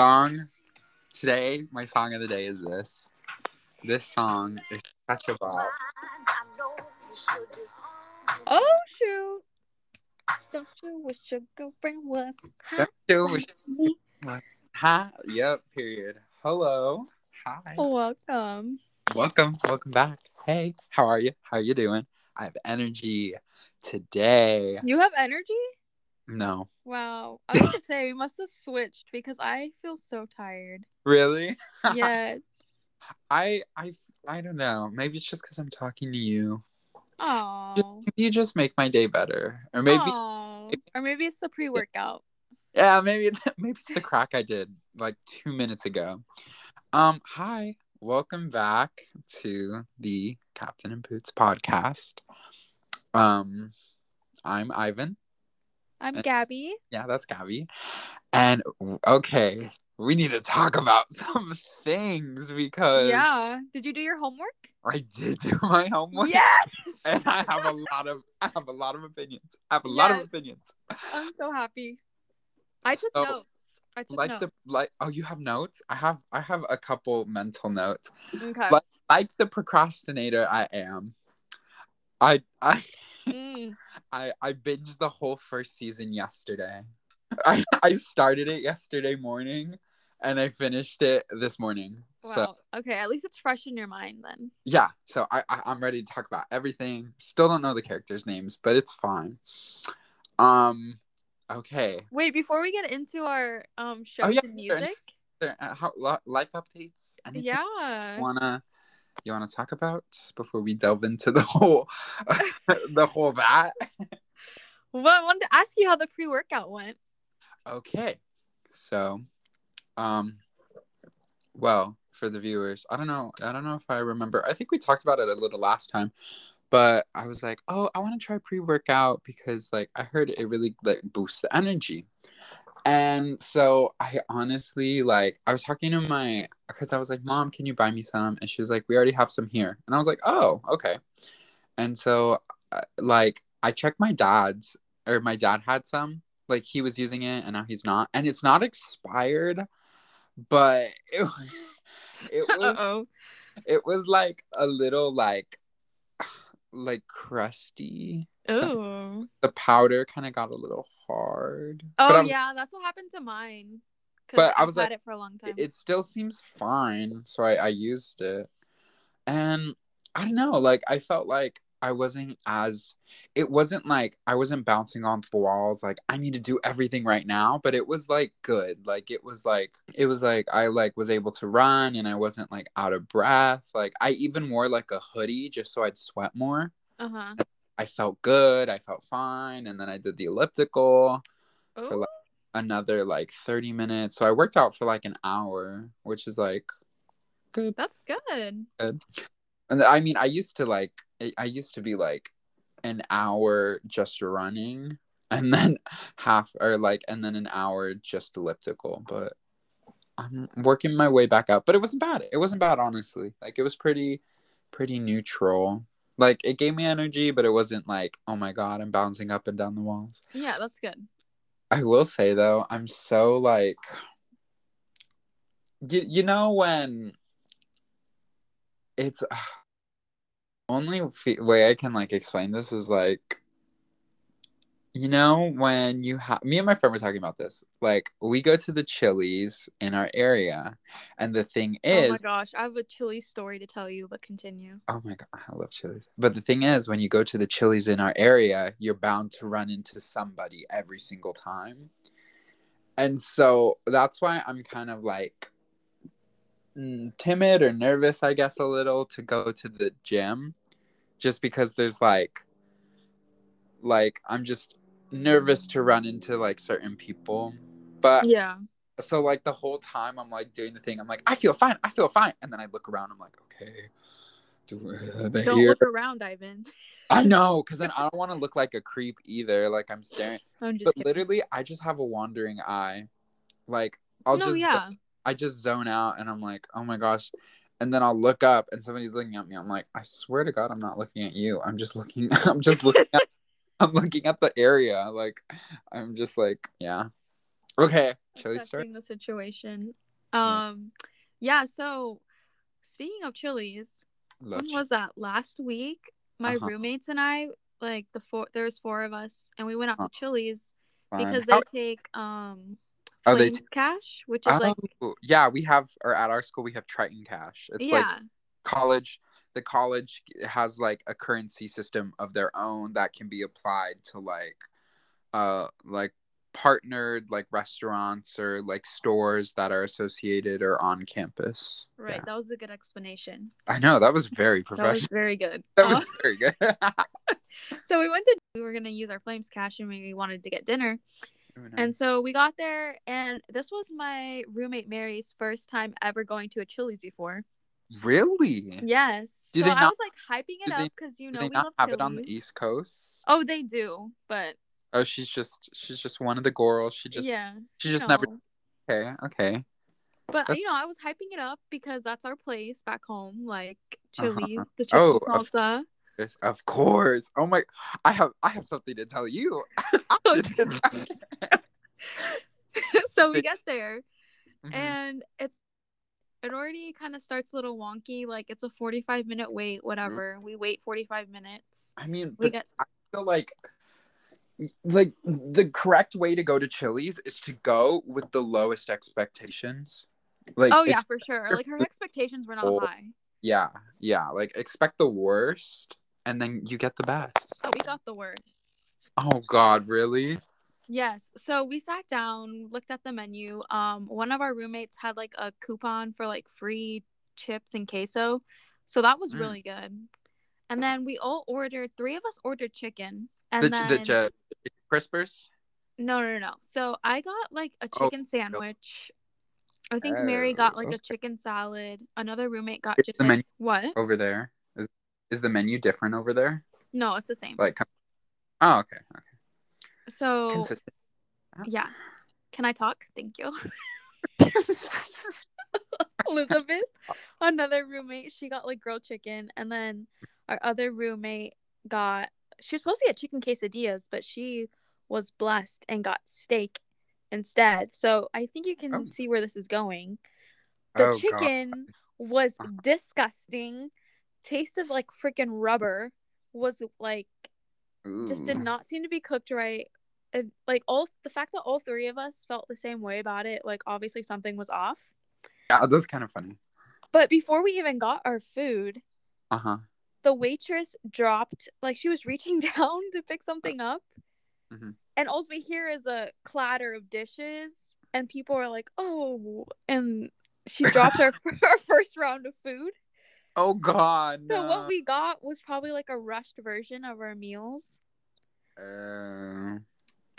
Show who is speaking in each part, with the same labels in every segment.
Speaker 1: song today, my song of the day is this. This song is such a bop.
Speaker 2: Oh shoot! Don't you wish your girlfriend was hot?
Speaker 1: Don't you wish-
Speaker 2: me?
Speaker 1: Hi. Yep. Period. Hello. Hi.
Speaker 2: Welcome.
Speaker 1: Welcome. Welcome back. Hey, how are you? How are you doing? I have energy today.
Speaker 2: You have energy?
Speaker 1: No.
Speaker 2: Wow. I was gonna say we must have switched because I feel so tired.
Speaker 1: Really?
Speaker 2: Yes.
Speaker 1: I I I don't know. Maybe it's just because I'm talking to you.
Speaker 2: Oh.
Speaker 1: You just make my day better, or maybe
Speaker 2: Or maybe it's the pre-workout.
Speaker 1: yeah, maybe maybe it's the crack I did like two minutes ago. Um, hi, welcome back to the Captain and Boots podcast. Um, I'm Ivan.
Speaker 2: I'm Gabby.
Speaker 1: Yeah, that's Gabby. And okay, we need to talk about some things because
Speaker 2: Yeah. Did you do your homework?
Speaker 1: I did do my homework.
Speaker 2: Yes.
Speaker 1: and I have a lot of I have a lot of opinions. I have a lot of opinions.
Speaker 2: I'm so happy. I took
Speaker 1: So,
Speaker 2: notes. I took
Speaker 1: Like
Speaker 2: notes.
Speaker 1: the like oh you have notes? I have I have a couple mental notes.
Speaker 2: Okay.
Speaker 1: like- Like the procrastinator I am. I I
Speaker 2: Mm.
Speaker 1: I I binged the whole first season yesterday. I I started it yesterday morning and I finished it this morning.
Speaker 2: Wow.
Speaker 1: So
Speaker 2: okay. At least it's fresh in your mind then.
Speaker 1: yeah, so I, I I'm ready to talk about everything. Still don't know the characters' names, but it's fine. Um okay.
Speaker 2: Wait, before we get into our um shows
Speaker 1: Oh, yeah,
Speaker 2: and music,
Speaker 1: There, uh, how, life updates? Anything
Speaker 2: yeah.
Speaker 1: wanna you wanna talk about before we delve into the whole the whole that?
Speaker 2: Well, I wanted to ask you how the pre-workout went.
Speaker 1: Okay. So, um, well, for the viewers, I don't know. I don't know if I remember. I think we talked about it a little last time, but I was like, oh, I want to try pre-workout because like I heard it really like boosts the energy. And so I honestly like I was talking to my because I was like, Mom, can you buy me some? And she was like, We already have some here. And I was like, Oh, okay. And so uh, like I checked my dad's or my dad had some like he was using it and now he's not and it's not expired but it, it was
Speaker 2: oh.
Speaker 1: it was like a little like like crusty
Speaker 2: Oh.
Speaker 1: the powder kind of got a little hard
Speaker 2: Oh
Speaker 1: was,
Speaker 2: yeah, that's what happened to mine.
Speaker 1: But I was
Speaker 2: had
Speaker 1: like,
Speaker 2: it for a long time.
Speaker 1: it, still seems fine so I, I used it and i don't know like i felt like i wasn't as it wasn't like i wasn't bouncing off the walls like i need to do everything right now but it was like good like it was like it was like i like was able to run and i wasn't like out of breath like i even wore like a hoodie just so i'd sweat more
Speaker 2: uh huh.
Speaker 1: i felt good i felt fine and then i did the elliptical for
Speaker 2: Oh.
Speaker 1: like another like 30 minutes so i worked out for like an hour which is like good
Speaker 2: That's good.
Speaker 1: and I mean, I used to like, I- I used to be like an hour just running and then half or like, and then an hour just elliptical. But I'm working my way back up. But it wasn't bad. It wasn't bad, honestly. Like, it was pretty, pretty neutral. Like, it gave me energy, but it wasn't like, oh my God, I'm bouncing up and down the walls.
Speaker 2: Yeah, that's good.
Speaker 1: I will say though, I'm so like, you, you know when it's only fe- way I can like explain this is like, you know when you have me and my friend were talking about this. Like we go to the Chili's in our area, and the thing is,
Speaker 2: oh my gosh, I have a chilly story to tell you, but continue.
Speaker 1: oh my god, I love Chili's. But the thing is, when you go to the Chili's in our area, you're bound to run into somebody every single time. And so that's why I'm kind of like mm, timid or nervous, I guess, a little to go to the gym just because there's like, like, I'm just nervous to run into like certain people. But
Speaker 2: Yeah.
Speaker 1: so like the whole time I'm like doing the thing, I'm like, I feel fine, I feel fine. And then I look around, I'm like, okay, Do, uh,
Speaker 2: Don't
Speaker 1: hear?
Speaker 2: look around, Ivan.
Speaker 1: I know, because then I don't want to look like a creep either. Like I'm staring.
Speaker 2: I'm just
Speaker 1: But
Speaker 2: kidding.
Speaker 1: literally, I just have a wandering eye. Like I'll
Speaker 2: no,
Speaker 1: just,
Speaker 2: yeah.
Speaker 1: I just zone out, and I'm like, oh my gosh. And then I'll look up, and somebody's looking at me. I'm like, I swear to God, I'm not looking at you. I'm just looking. I'm just looking at. I'm looking at the area. Like, I'm just like, yeah. Okay, Chili's story.
Speaker 2: assessing the situation. Um, yeah. So, speaking of Chili's,
Speaker 1: Love
Speaker 2: when was that? Last week, my
Speaker 1: Uh-huh.
Speaker 2: roommates and I, like the four, there was four of us, and we went out to
Speaker 1: Uh,
Speaker 2: Chili's
Speaker 1: Fun.
Speaker 2: because they
Speaker 1: How-
Speaker 2: take um,
Speaker 1: Oh, they
Speaker 2: Flames Cash, which is like
Speaker 1: oh, yeah, we have or at our school we have Triton Cash. It's like college the college has like a currency system of their own that can be applied to like uh like partnered like restaurants or like stores that are associated or on campus.
Speaker 2: right.
Speaker 1: Yeah.
Speaker 2: That was a good explanation.
Speaker 1: I know that was very
Speaker 2: That was
Speaker 1: professional.
Speaker 2: very good.
Speaker 1: That was
Speaker 2: Uh,
Speaker 1: very good.
Speaker 2: so we went to we were gonna use our Flames Cash, and we wanted to get dinner. And so we got there, and this was my roommate Mary's first time ever going to a Chili's before.
Speaker 1: Really?
Speaker 2: Yes.
Speaker 1: Do
Speaker 2: so
Speaker 1: they
Speaker 2: I
Speaker 1: not-
Speaker 2: was like hyping it up because you know
Speaker 1: they
Speaker 2: we
Speaker 1: not
Speaker 2: love
Speaker 1: have
Speaker 2: Chili's.
Speaker 1: it on the East Coast?
Speaker 2: Oh, they do, but
Speaker 1: Oh, she's just she's just one of the girls. She just
Speaker 2: yeah,
Speaker 1: she just never okay okay.
Speaker 2: But
Speaker 1: That's-
Speaker 2: you know, I was hyping it up because that's our place back home, like
Speaker 1: Uh-huh.
Speaker 2: The chips
Speaker 1: Oh, of-
Speaker 2: salsa.
Speaker 1: Yes, of course. Oh my, I have I have something to tell you.
Speaker 2: so we get there,
Speaker 1: Mhm.
Speaker 2: and it's it already kind of starts a little wonky. Like it's a forty-five minute wait, mm-hmm. whatever. We wait forty-five minutes.
Speaker 1: I mean,
Speaker 2: We get
Speaker 1: I feel like like the correct way to go to Chili's is to go with the lowest expectations. Like
Speaker 2: oh yeah, for sure. Like her expectations were not
Speaker 1: Oh.
Speaker 2: high.
Speaker 1: yeah, yeah, like expect the worst and then you get the best.
Speaker 2: Oh, we got the worst.
Speaker 1: Oh god, really?
Speaker 2: Yes. So we sat down, looked at the menu. Um, one of our roommates had like a coupon for like free chips and queso. So that was
Speaker 1: Mm.
Speaker 2: really good. And then we all ordered three of us ordered chicken. And
Speaker 1: The
Speaker 2: then
Speaker 1: the, the crispers?
Speaker 2: no no no no. So I got like a
Speaker 1: Oh,
Speaker 2: chicken sandwich. I think Mary got like
Speaker 1: Oh,
Speaker 2: a chicken salad. Another roommate got
Speaker 1: Is
Speaker 2: just
Speaker 1: the
Speaker 2: like
Speaker 1: menu-
Speaker 2: what?
Speaker 1: over there. Is is the menu different over there?
Speaker 2: No, it's the same.
Speaker 1: Like Oh, okay. okay.
Speaker 2: So
Speaker 1: Consistent.
Speaker 2: yeah. Can I talk? Thank you. Elizabeth, another roommate, she got like grilled chicken, and then our other roommate got she was supposed to get chicken quesadillas, but she was blessed and got steak instead. So I think you can
Speaker 1: Oh.
Speaker 2: see where this is going. The
Speaker 1: Oh, God.
Speaker 2: chicken was
Speaker 1: Uh.
Speaker 2: disgusting, tasted like freaking rubber, was like just did not seem to be cooked right. And like all the fact that all three of us felt the same way about it, like obviously something was off.
Speaker 1: Yeah, that's kind of funny.
Speaker 2: But before we even got our food,
Speaker 1: Uh huh.
Speaker 2: the waitress dropped like she was reaching down to pick something up.
Speaker 1: Mhm.
Speaker 2: And all we hear is a clatter of dishes and people are like, "Oh." And she dropped our, our first round of food.
Speaker 1: Oh God.
Speaker 2: So
Speaker 1: no.
Speaker 2: what we got was probably like a rushed version of our meals.
Speaker 1: Uh,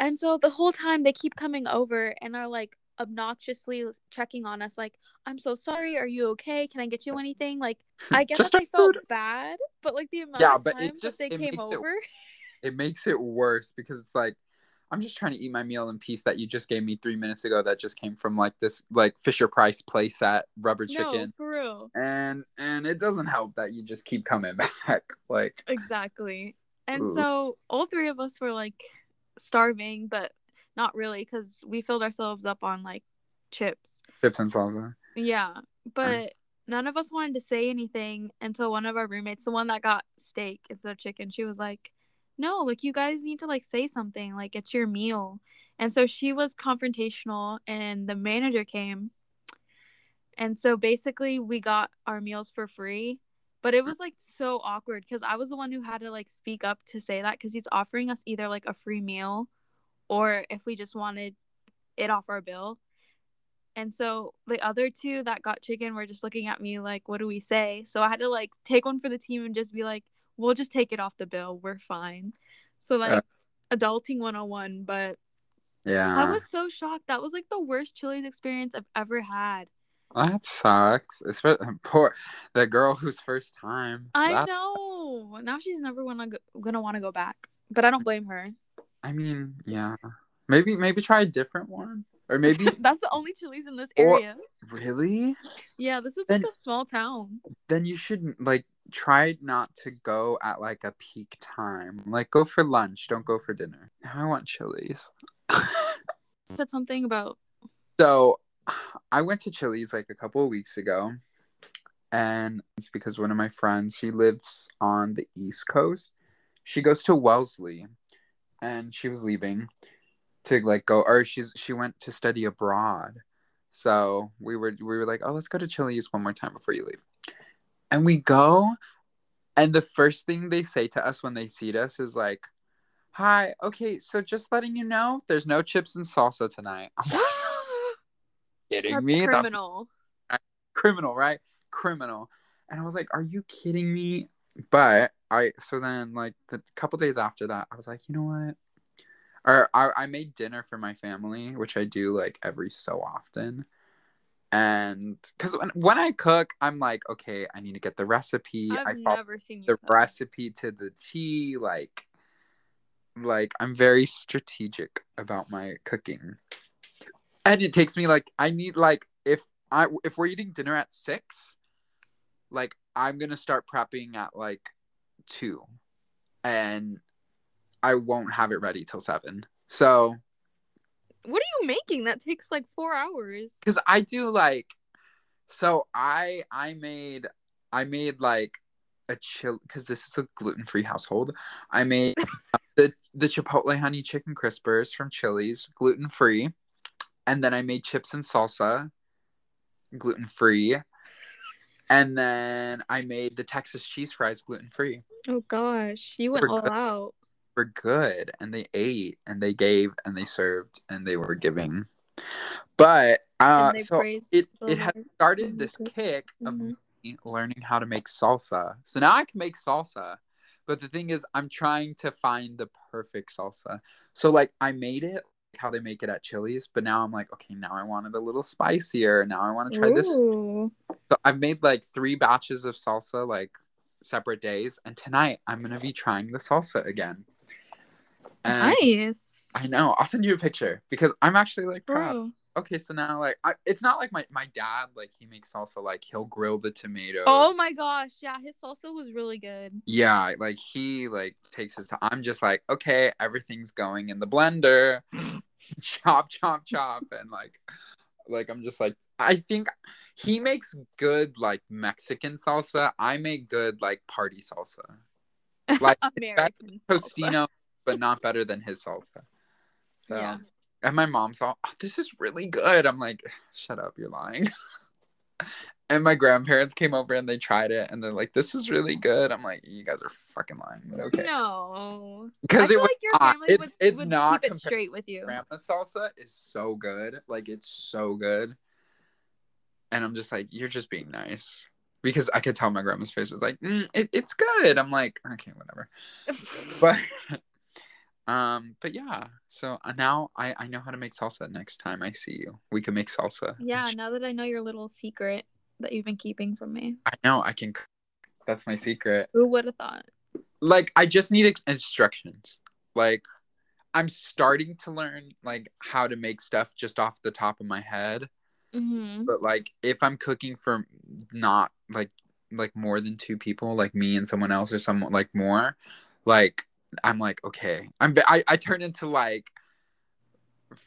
Speaker 2: And so the whole time they keep coming over and are like obnoxiously checking on us, like, I'm so sorry. Are you okay? Can I get you anything? Like, hmm, I guess
Speaker 1: Just
Speaker 2: they felt
Speaker 1: food.
Speaker 2: bad, but like the amount
Speaker 1: Yeah,
Speaker 2: of times
Speaker 1: just-
Speaker 2: that they came
Speaker 1: makes it-
Speaker 2: over.
Speaker 1: it makes it worse because it's like I'm just trying to eat my meal in peace that you just gave me three minutes ago. That just came from like this like Fisher Price place playset rubber
Speaker 2: No,
Speaker 1: chicken,
Speaker 2: for real.
Speaker 1: and and it doesn't help that you just keep coming back. Like
Speaker 2: Exactly. And
Speaker 1: Ooh.
Speaker 2: so all three of us were like starving, but not really because we filled ourselves up on like chips.
Speaker 1: chips and salsa.
Speaker 2: Yeah. But none of us wanted to say anything until one of our roommates, the one that got steak instead of chicken, she was like, No, like you guys need to like say something, like it's your meal. And so she was confrontational and the manager came. And so basically we got our meals for free. But it was like so awkward because I was the one who had to like speak up to say that because he's offering us either like a free meal or if we just wanted it off our bill. And so the other two that got chicken were just looking at me like, what do we say? So I had to like take one for the team and just be like, we'll just take it off the bill. We're fine. So like adulting 101, but
Speaker 1: Yeah,
Speaker 2: I was so shocked. That was like the worst Chili's experience I've ever had.
Speaker 1: That sucks. Especially poor the girl whose first time.
Speaker 2: I
Speaker 1: That-
Speaker 2: know. Now she's never gonna go, gonna want to go back, but I don't blame her.
Speaker 1: I mean, yeah. Maybe maybe try a different one, or maybe
Speaker 2: That's the only Chili's in this
Speaker 1: Or-
Speaker 2: area.
Speaker 1: really.
Speaker 2: Yeah, this is like
Speaker 1: Then-
Speaker 2: a small town.
Speaker 1: then you should like try not to go at like a peak time. Like go for lunch, don't go for dinner. Now I want Chili's.
Speaker 2: Said something about
Speaker 1: So I went to Chili's like a couple of weeks ago, and it's because one of my friends, she lives on the East Coast. She goes to Wellesley, and she was leaving to like go, or she's she went to study abroad. So we were we were like, oh, let's go to Chili's one more time before you leave, and we go, and the first thing they say to us when they see us is like, "Hi, okay, so just letting you know, there's no chips and salsa tonight." Kidding
Speaker 2: That's
Speaker 1: me?
Speaker 2: Criminal.
Speaker 1: criminal, right? Criminal. And I was like, are you kidding me? But I, so then, like, the couple days after that, I was like, you know what? Or I, I made dinner for my family, which I do like every so often. And because when, when I cook, I'm like, okay, I need to get the recipe. I
Speaker 2: I've
Speaker 1: follow
Speaker 2: never seen
Speaker 1: the
Speaker 2: cook.
Speaker 1: recipe to the T. Like, like I'm very strategic about my cooking, and it takes me like I need like if I if we're eating dinner at six, like I'm gonna start prepping at like two, and I won't have it ready till seven. So
Speaker 2: What are you making? That takes like four hours.
Speaker 1: because I do like so I I made I made like a chill because this is a gluten free household. I made uh, the the Chipotle honey chicken crispers from Chili's, gluten free, and then I made chips and salsa, gluten free, and then I made the Texas cheese fries gluten free.
Speaker 2: Oh gosh, you went all
Speaker 1: good.
Speaker 2: out.
Speaker 1: Were good, and they ate, and they gave, and they served, and they were giving. But uh, so it it has started this kick of
Speaker 2: Mhm.
Speaker 1: me learning how to make salsa. So now I can make salsa. But the thing is, I'm trying to find the perfect salsa. So like I made it how they make it at Chili's, but now I'm like, okay, now I want it a little spicier. Now I want to try this. So I've made like three batches of salsa, like separate days, and tonight I'm gonna be trying the salsa again. And
Speaker 2: Nice,
Speaker 1: I know I'll send you a picture because I'm actually like proud
Speaker 2: bro.
Speaker 1: Okay, so now like I, it's not like my my dad like he makes salsa like he'll grill the tomatoes.
Speaker 2: Oh my gosh, yeah, his salsa was really good.
Speaker 1: Yeah, like he like takes his time. I'm just like, okay, everything's going in the blender. chop, chop, chop, and like like I'm just like I think he makes good like Mexican salsa. I make good like party salsa. Like
Speaker 2: American.
Speaker 1: Tostino, but not better than his salsa. So
Speaker 2: Yeah.
Speaker 1: And my mom saw, oh, this is really good. I'm like, shut up, you're lying. and my grandparents came over and they tried it and they're like, this is really good. I'm like, you guys are fucking lying, but okay.
Speaker 2: No,
Speaker 1: Because it was
Speaker 2: like your
Speaker 1: not-
Speaker 2: family
Speaker 1: it's
Speaker 2: would,
Speaker 1: it's
Speaker 2: would
Speaker 1: not
Speaker 2: keep it straight with you.
Speaker 1: grandma salsa is so good. Like it's so good. And I'm just like, you're just being nice. Because I could tell my grandma's face was like, mm, it, it's good. I'm like, okay, whatever. But um, but yeah. So uh, now I I know how to make salsa. Next time I see you, we can make salsa.
Speaker 2: yeah, now that I know your little secret that you've been keeping from me,
Speaker 1: I know I can. That's my secret.
Speaker 2: who would have thought?
Speaker 1: Like I just need instructions. Like I'm starting to learn like how to make stuff just off the top of my head.
Speaker 2: hmm
Speaker 1: But like if I'm cooking for not like like more than two people, like me and someone else or someone like more, like I'm like okay, I'm I I turn into like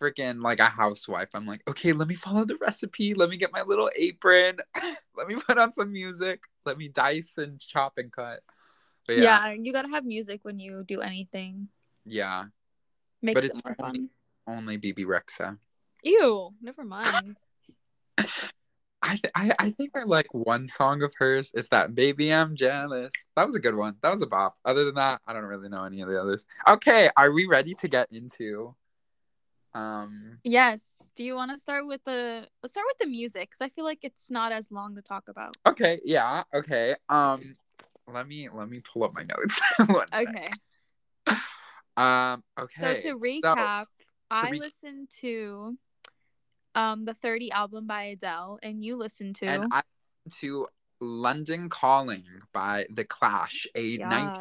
Speaker 1: freaking like a housewife. I'm like okay, let me follow the recipe. Let me get my little apron. let me put on some music. Let me dice and chop and cut. But
Speaker 2: Yeah.
Speaker 1: yeah,
Speaker 2: you gotta have music when you do anything.
Speaker 1: yeah,
Speaker 2: Makes
Speaker 1: But
Speaker 2: it
Speaker 1: it's
Speaker 2: more
Speaker 1: only-
Speaker 2: fun.
Speaker 1: only Bebe Rexha.
Speaker 2: Ew, never mind.
Speaker 1: I, th- I I think I like one song of hers. It's that "Baby I'm Jealous." That was a good one. That was a bop. Other than that, I don't really know any of the others. Okay, are we ready to get into? Um.
Speaker 2: yes. Do you want to start with the? Let's start with the music because I feel like it's not as long to talk about.
Speaker 1: Okay. Yeah. Okay. Um. Let me let me pull up my notes. One sec.
Speaker 2: Okay.
Speaker 1: Um. Okay.
Speaker 2: So to recap, I listened to um the 30 album by Adele and you listened to
Speaker 1: and I to London Calling by The Clash, a
Speaker 2: yes.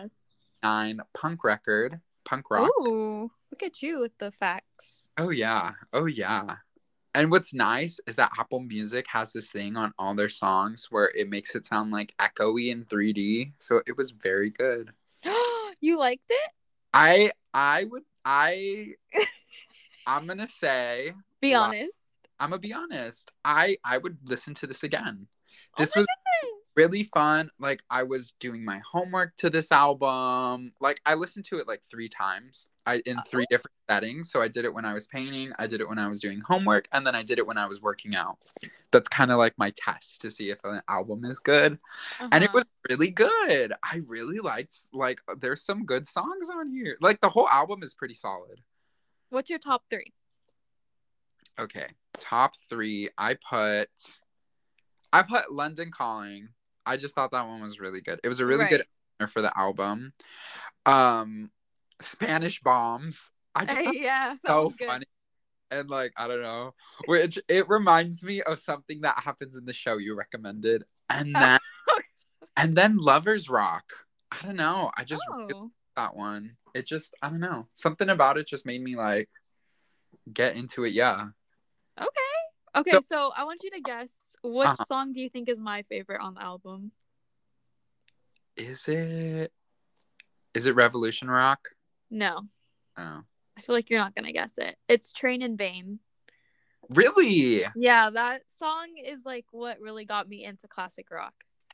Speaker 1: 99 punk record, punk rock.
Speaker 2: Ooh, look at you with the facts.
Speaker 1: Oh yeah. Oh yeah. And what's nice is that Apple Music has this thing on all their songs where it makes it sound like echoey in 3D. So it was very good.
Speaker 2: you liked it?
Speaker 1: I I would I I'm gonna say
Speaker 2: Be honest.
Speaker 1: I'm gonna be honest. I I would listen to this again.
Speaker 2: Oh
Speaker 1: This
Speaker 2: my
Speaker 1: was
Speaker 2: goodness.
Speaker 1: really fun. Like I was doing my homework to this album. Like I listened to it like three times. I in three different settings. So I did it when I was painting, I did it when I was doing homework, and then I did it when I was working out. That's kind of like my test to see if an album is good. And it
Speaker 2: Uh-huh.
Speaker 1: was really good. I really liked like there's some good songs on here. Like the whole album is pretty solid.
Speaker 2: What's your top three?
Speaker 1: Okay. Top three. I put I put London Calling. I just thought that one was really good. It was a really good
Speaker 2: Right.
Speaker 1: opener for the album. Um Spanish Bombs. I just thought
Speaker 2: yeah, that
Speaker 1: so
Speaker 2: was good.
Speaker 1: funny. And like, I don't know. Which it reminds me of something that happens in the show you recommended. And then and then Lovers Rock. I don't know. I just really
Speaker 2: oh,
Speaker 1: that one. It just I don't know. Something about it just made me like get into it, yeah.
Speaker 2: Okay. Okay,
Speaker 1: So-
Speaker 2: so, I want you to guess which
Speaker 1: Uh-huh.
Speaker 2: song do you think is my favorite on the album?
Speaker 1: Is it is it Revolution Rock?
Speaker 2: No,
Speaker 1: Oh.
Speaker 2: I feel like you're not gonna guess it. It's Train in Vain.
Speaker 1: Really?
Speaker 2: Yeah, that song is like what really got me into classic rock.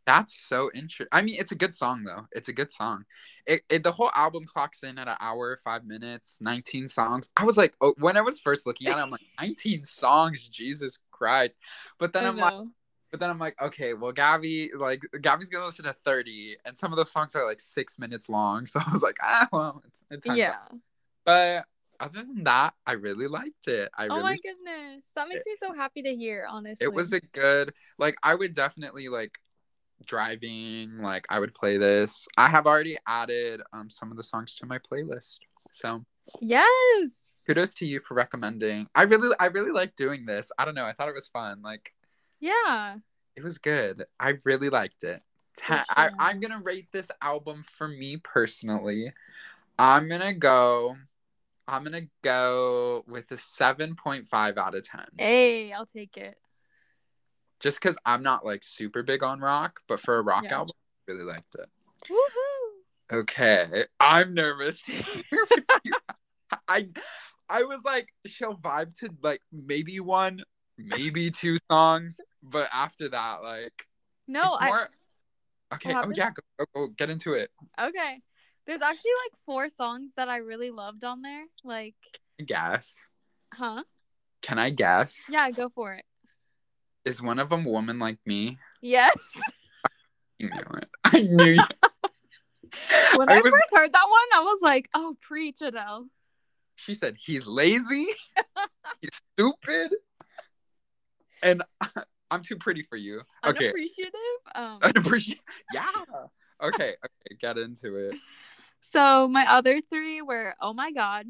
Speaker 1: That's so interesting. I mean, it's a good song though. It's a good song. It, it the whole album clocks in at an hour, five minutes, nineteen songs. I was like, oh, when I was first looking at it, I'm like, nineteen songs, Jesus Christ. But then
Speaker 2: I
Speaker 1: I'm like, but then I'm like, okay, well, Gabby, like, Gabby's gonna listen to thirty, and some of those songs are like six minutes long. So I was like, ah, well, it's, it's time
Speaker 2: yeah.
Speaker 1: But other than that, I really liked it. I
Speaker 2: oh
Speaker 1: really
Speaker 2: my goodness, that makes me so happy to hear. Honestly,
Speaker 1: it was a good like i would definitely like driving like i would play this. I have already added um some of the songs to my playlist so.
Speaker 2: Yes.
Speaker 1: kudos to you for recommending. I really i really like doing this. I don't know i thought it was fun like
Speaker 2: Yeah.
Speaker 1: it was good. I really liked it. Ta- I, I'm gonna rate this album for me personally. I'm gonna go i'm gonna go with a 7.5 out of 10
Speaker 2: Hey, I'll take it.
Speaker 1: Just because I'm not like super big on rock, but for a rock
Speaker 2: Yeah.
Speaker 1: album, I really liked it.
Speaker 2: Woohoo!
Speaker 1: Okay, I'm nervous to hear what you. I I was like, she'll vibe to like maybe one, maybe two songs, but after that, like
Speaker 2: No,
Speaker 1: it's
Speaker 2: I.
Speaker 1: Okay. Oh yeah, go, go, go get into it.
Speaker 2: okay. There's actually like four songs that I really loved on there. Like,
Speaker 1: Guess.
Speaker 2: huh?
Speaker 1: Can I guess?
Speaker 2: Yeah, go for it.
Speaker 1: Is one of them "Woman Like Me"?
Speaker 2: Yes.
Speaker 1: You knew it. I knew. You.
Speaker 2: when
Speaker 1: I
Speaker 2: I,
Speaker 1: was-
Speaker 2: first heard that one, I was like, "Oh, preach, Adele."
Speaker 1: She said he's lazy, he's stupid, and I'm too pretty for you. Okay,
Speaker 2: Unappreciative. Um,
Speaker 1: appreciate. Yeah. Okay. Okay. Get into it.
Speaker 2: so my other three were "Oh My God,"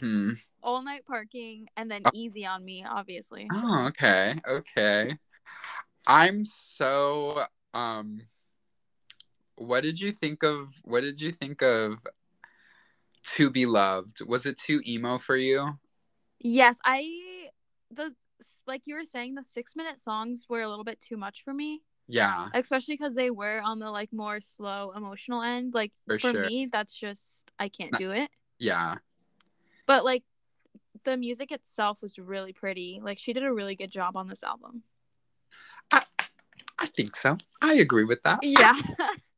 Speaker 1: hmm
Speaker 2: "All Night Parking," and then "Easy on Me." Obviously.
Speaker 1: Oh. Okay. Okay. I'm so. Um. What did you think of? What did you think of? To be loved. Was it too emo for you?
Speaker 2: Yes, I the like you were saying, the six minute songs were a little bit too much for me,
Speaker 1: Yeah.
Speaker 2: especially because they were on the like more slow emotional end. Like
Speaker 1: For
Speaker 2: for,
Speaker 1: sure.
Speaker 2: me, that's just I can't
Speaker 1: No.
Speaker 2: do it.
Speaker 1: Yeah.
Speaker 2: But like the music itself was really pretty. Like she did a really good job on this album.
Speaker 1: I. I think so. I agree with that.
Speaker 2: Yeah.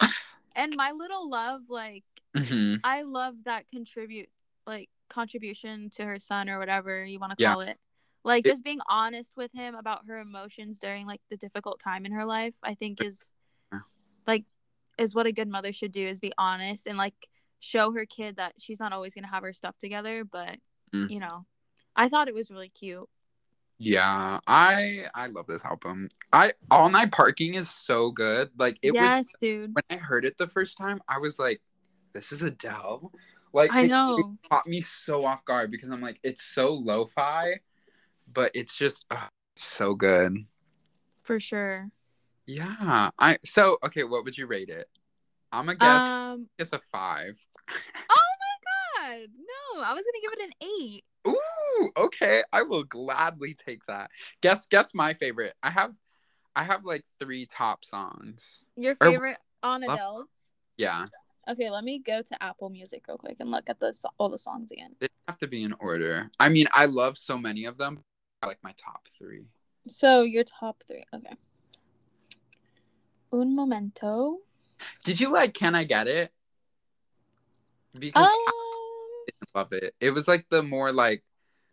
Speaker 2: and my little love, like
Speaker 1: hmm
Speaker 2: I love that contribute like contribution to her son or whatever you want to
Speaker 1: Yeah.
Speaker 2: call it. Like
Speaker 1: It-
Speaker 2: just being honest with him about her emotions during like the difficult time in her life, I think is
Speaker 1: Yeah.
Speaker 2: like is what a good mother should do is be honest and like show her kid that she's not always going to have her stuff together, but
Speaker 1: Mm.
Speaker 2: you know. I thought it was really cute.
Speaker 1: Yeah, I I love this album. I All Night Parking is so good. Like it
Speaker 2: yes,
Speaker 1: was
Speaker 2: dude.
Speaker 1: when I heard it the first time, I was like, "This is Adele." Like
Speaker 2: I
Speaker 1: it-
Speaker 2: know.
Speaker 1: it caught me so off guard because I'm like, it's so lo-fi, but it's just ugh, so good.
Speaker 2: For sure.
Speaker 1: Yeah, I so okay. What would you rate it? I'm gonna guess
Speaker 2: Um
Speaker 1: guess a five.
Speaker 2: Oh my god. No, I was going to give it an 8.
Speaker 1: Ooh, okay. I will gladly take that. Guess guess my favorite. I have I have like three top songs.
Speaker 2: Your
Speaker 1: Or-
Speaker 2: favorite on
Speaker 1: Love-
Speaker 2: Adele's?
Speaker 1: Yeah,
Speaker 2: Okay, let me go to Apple Music real quick and look at the all the songs again.
Speaker 1: they have to be in order. I mean, I love so many of them. like my top three.
Speaker 2: So your top three. Okay. Un momento.
Speaker 1: Did you like Can I Get It? Because
Speaker 2: Um,
Speaker 1: I love it. It was like the more like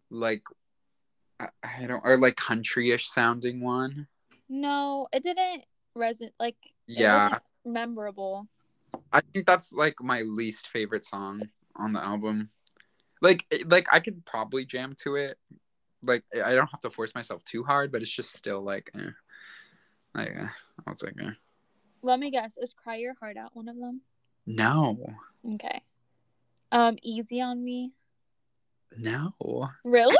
Speaker 1: like I, I don't or like country-ish sounding one.
Speaker 2: no, it didn't resonate. Like,
Speaker 1: Yeah.
Speaker 2: memorable.
Speaker 1: I think that's like my least favorite song on the album. Like like I could probably jam to it. Like I don't have to force myself too hard, but it's just still like eh. like eh. I was like eh.
Speaker 2: Let me guess. Is "Cry Your Heart Out" one of them?
Speaker 1: no.
Speaker 2: Okay. Um, "Easy on Me."
Speaker 1: No.
Speaker 2: Really?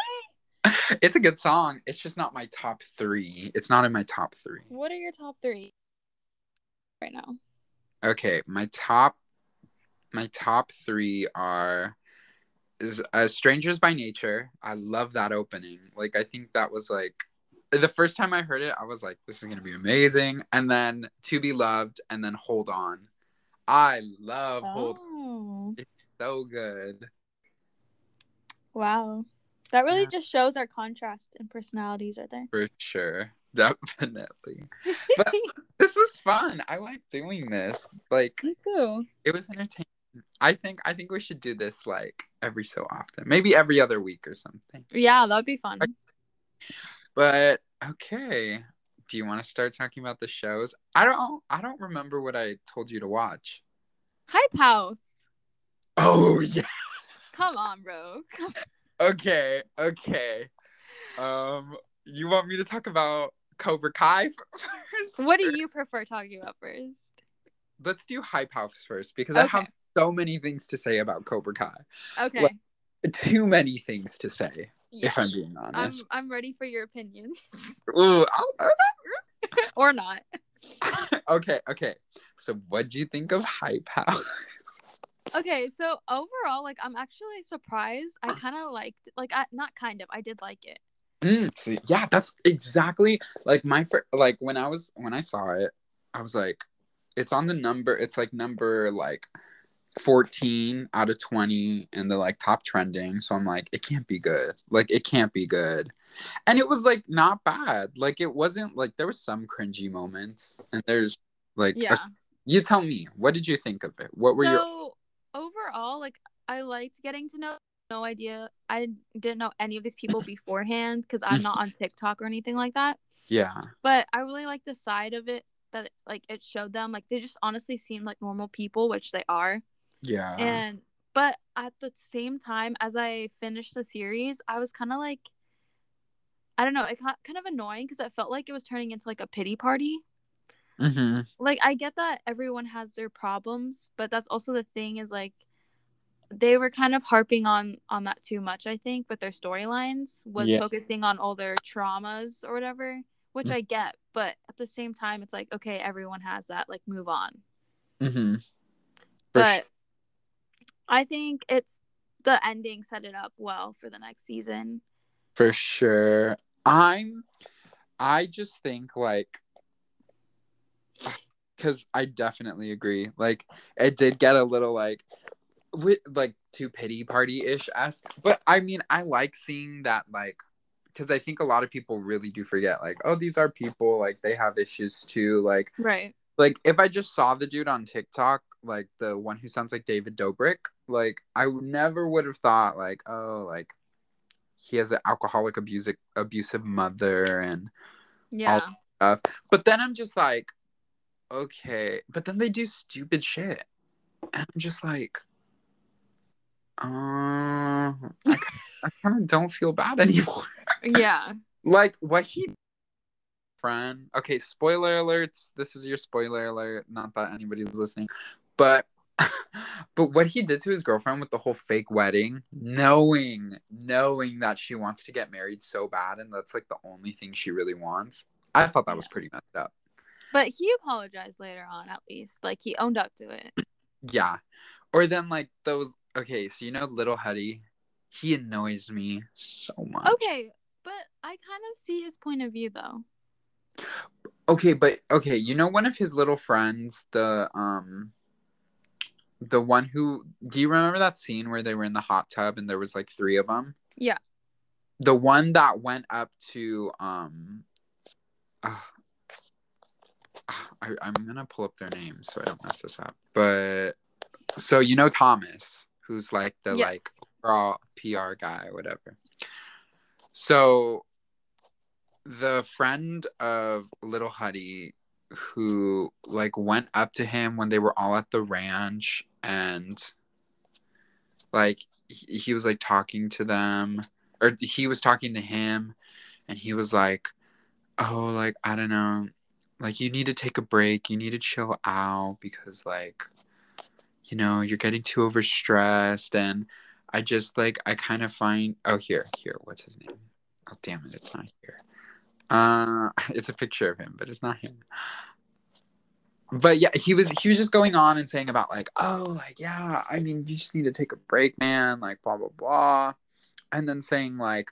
Speaker 1: It's a good song. It's just not my top 3. It's not in my top 3.
Speaker 2: What are your top three right now?
Speaker 1: Okay, my top my top 3 are is uh, Strangers by Nature. I love that opening. Like I think that was like the first time I heard it, I was like, this is gonna be amazing. And then To Be Loved, and then Hold On. I love Hold
Speaker 2: Oh, It's
Speaker 1: so good.
Speaker 2: Wow. That really
Speaker 1: Yeah.
Speaker 2: just shows our contrast in personalities right there.
Speaker 1: For sure. Definitely. But this was fun. I like doing this. Like
Speaker 2: Me too.
Speaker 1: it was entertaining. I think I think we should do this like every so often. Maybe every other week or something.
Speaker 2: Yeah, that'd be fun.
Speaker 1: But okay. Do you want to start talking about the shows? I don't I don't remember what I told you to watch.
Speaker 2: Hype House.
Speaker 1: Oh yeah.
Speaker 2: Come on, bro.
Speaker 1: Okay, okay. Um you want me to talk about Cobra Kai first?
Speaker 2: What do you prefer talking about first?
Speaker 1: Let's do Hype House first because I have so many things to say about Cobra Kai.
Speaker 2: Okay.
Speaker 1: Well, Too many things to say,
Speaker 2: Yeah.
Speaker 1: if I'm being
Speaker 2: I'm
Speaker 1: honest.
Speaker 2: I'm ready for your opinions.
Speaker 1: Ooh,
Speaker 2: or not.
Speaker 1: okay, okay. So, what do you think of Hype House?
Speaker 2: Okay, so overall, like I'm actually surprised. I kind of liked, like, I not kind of, I did like it.
Speaker 1: Mm, see, yeah, that's exactly like my fir- like when I was when I saw it, I was like, it's on the number. It's like number like fourteen out of twenty in the like top trending. So I'm like, it can't be good. Like it can't be good. And it was like not bad. Like it wasn't like there was some cringy moments, and there's like
Speaker 2: Yeah.
Speaker 1: you tell me, what did you think of it? What were
Speaker 2: so
Speaker 1: your
Speaker 2: overall, like I liked getting to know. No idea. I didn't know any of these people beforehand because I'm not on TikTok or anything like that.
Speaker 1: yeah
Speaker 2: But I really like the side of it that like it showed them. Like they just honestly seemed like normal people, which they are.
Speaker 1: yeah
Speaker 2: and but at the same time as i finished the series i was kind of like i don't know it got kind of annoying because it felt like it was turning into like a pity party
Speaker 1: hmm
Speaker 2: like i get that everyone has their problems but that's also the thing is like they were kind of harping on on that too much i think with their storylines was
Speaker 1: Yeah.
Speaker 2: focusing on all their traumas or whatever which
Speaker 1: Mm.
Speaker 2: i get but at the same time it's like okay everyone has that like move on
Speaker 1: hmm
Speaker 2: but I think it's the ending set it up well for the next season.
Speaker 1: For sure. I'm I just think like cuz I definitely agree. Like it did get a little like with like too pity party ish esque. But I mean I like seeing that like because I think a lot of people really do forget like oh these are people like they have issues too like
Speaker 2: Right.
Speaker 1: like if I just saw the dude on TikTok, like the one who sounds like David Dobrik, like I never would have thought like, oh, like he has an alcoholic abusive abusive mother and
Speaker 2: Yeah.
Speaker 1: stuff. But then I'm just like, okay. But then they do stupid shit, and I'm just like, uh, I, I kind of don't feel bad anymore.
Speaker 2: yeah.
Speaker 1: like what he friend okay spoiler alerts this is your spoiler alert not that anybody's listening but but what he did to his girlfriend with the whole fake wedding knowing knowing that she wants to get married so bad and that's like the only thing she really wants i thought that was pretty messed up
Speaker 2: But he apologized later on at least. Like he owned up to it.
Speaker 1: yeah or then like those okay so you know little huddy he annoys me so much
Speaker 2: Okay, but I kind of see his point of view though.
Speaker 1: Okay, but okay, you know one of his little friends, the um the one who do you remember that scene where they were in the hot tub and there was like three of them?
Speaker 2: Yeah.
Speaker 1: the one that went up to um uh, I, I'm gonna pull up their names so I don't mess this up. But so you know Thomas, who's like the
Speaker 2: Yes.
Speaker 1: like raw PR guy or whatever. So the friend of Little Huddy who like went up to him when they were all at the ranch and like he, he was like talking to them or he was talking to him and he was like oh like i don't know like you need to take a break you need to chill out because like you know you're getting too overstressed and i just like i kind of find oh here here what's his name? Oh damn it it's not here. Uh it's a picture of him but it's not him. But yeah he was he was just going on and saying about like oh like yeah i mean you just need to take a break man like blah blah blah. And then saying like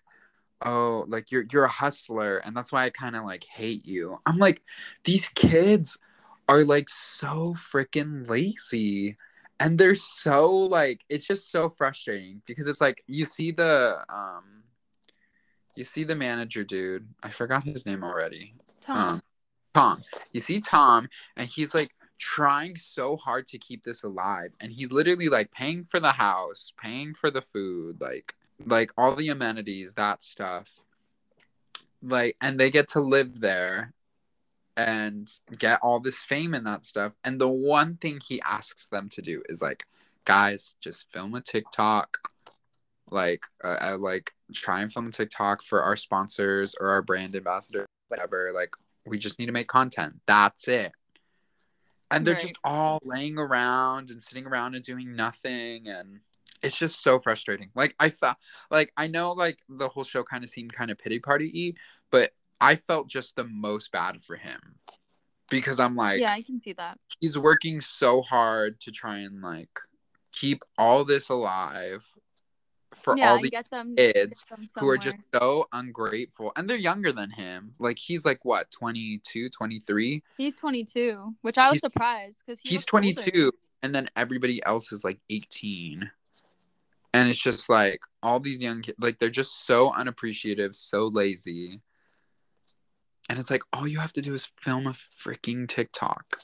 Speaker 1: oh like you're you're a hustler and that's why i kind of like hate you i'm like these kids are like so freaking lazy and they're so like it's just so frustrating because it's like you see the um you see the manager dude i forgot his name already
Speaker 2: Tom.
Speaker 1: um, Tom. You see Tom, and he's like trying so hard to keep this alive, and he's literally like paying for the house, paying for the food, like like all the amenities, that stuff. Like, and they get to live there and get all this fame and that stuff. And the one thing he asks them to do is like, guys, just film a TikTok. Like, uh, I like try and film a TikTok for our sponsors or our brand ambassador, whatever. Like, we just need to make content. That's it. And they're
Speaker 2: Right.
Speaker 1: just all laying around and sitting around and doing nothing and it's just so frustrating. Like I felt like I know like the whole show kind of seemed kind of pity party y, but I felt just the most bad for him. Because I'm like
Speaker 2: yeah, I can see that.
Speaker 1: he's working so hard to try and like keep all this alive for
Speaker 2: yeah,
Speaker 1: all the kids who are just so ungrateful and they're younger than him like he's like what 22 23
Speaker 2: He's 22, which I was
Speaker 1: He's-
Speaker 2: surprised because he
Speaker 1: he's
Speaker 2: looked older.
Speaker 1: 22 and then everybody else is like 18 and it's just like all these young kids like they're just so unappreciative so lazy and it's like all you have to do is film a freaking tiktok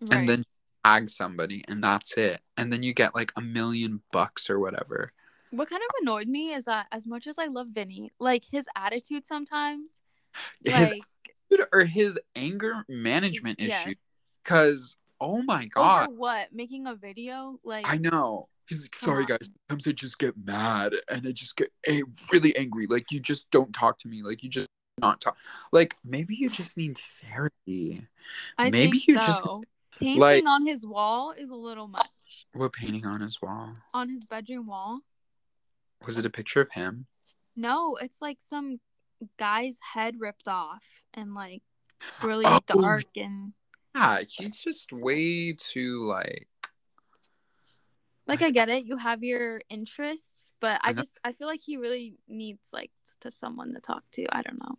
Speaker 2: Right.
Speaker 1: and then tag somebody and that's it and then you get like a million bucks or whatever
Speaker 2: What kind of annoyed me is that as much as I love Vinny, like his attitude sometimes,
Speaker 1: his
Speaker 2: like
Speaker 1: attitude or his anger management
Speaker 2: yes.
Speaker 1: issue because oh my god
Speaker 2: Over what? Making a video? Like
Speaker 1: I know. He's like,
Speaker 2: Come
Speaker 1: sorry
Speaker 2: on.
Speaker 1: guys. Sometimes I just get mad and I just get a- really angry. Like you just don't talk to me. Like you just not talk. Like maybe you just need therapy.
Speaker 2: I
Speaker 1: maybe
Speaker 2: think
Speaker 1: you just-
Speaker 2: so. Painting
Speaker 1: like-
Speaker 2: on his wall is a little much.
Speaker 1: What painting on his wall?
Speaker 2: On his bedroom wall?
Speaker 1: Was it a picture of him?
Speaker 2: No, it's like some guy's head ripped off and like really
Speaker 1: Oh.
Speaker 2: dark and
Speaker 1: Yeah, he's just way too like.
Speaker 2: Like I get it, you have your interests, but I just I feel like he really needs like to someone to talk to. I don't know.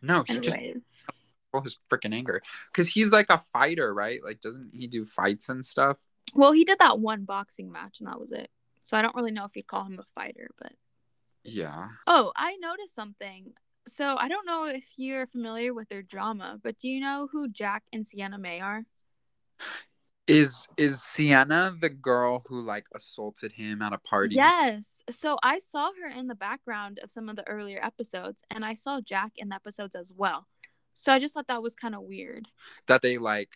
Speaker 1: No, he just
Speaker 2: Anyways.
Speaker 1: all his freaking anger because he's like a fighter, right? Like, doesn't he do fights and stuff?
Speaker 2: Well, he did that one boxing match and that was it. So I don't really know if you'd call him a fighter, but
Speaker 1: Yeah.
Speaker 2: Oh, I noticed something. So I don't know if you're familiar with their drama, but do you know who Jack and Sienna Mae are?
Speaker 1: Is is Sienna the girl who like assaulted him at a party?
Speaker 2: Yes. So I saw her in the background of some of the earlier episodes, and I saw Jack in the episodes as well. So I just thought that was kind of weird.
Speaker 1: That they like,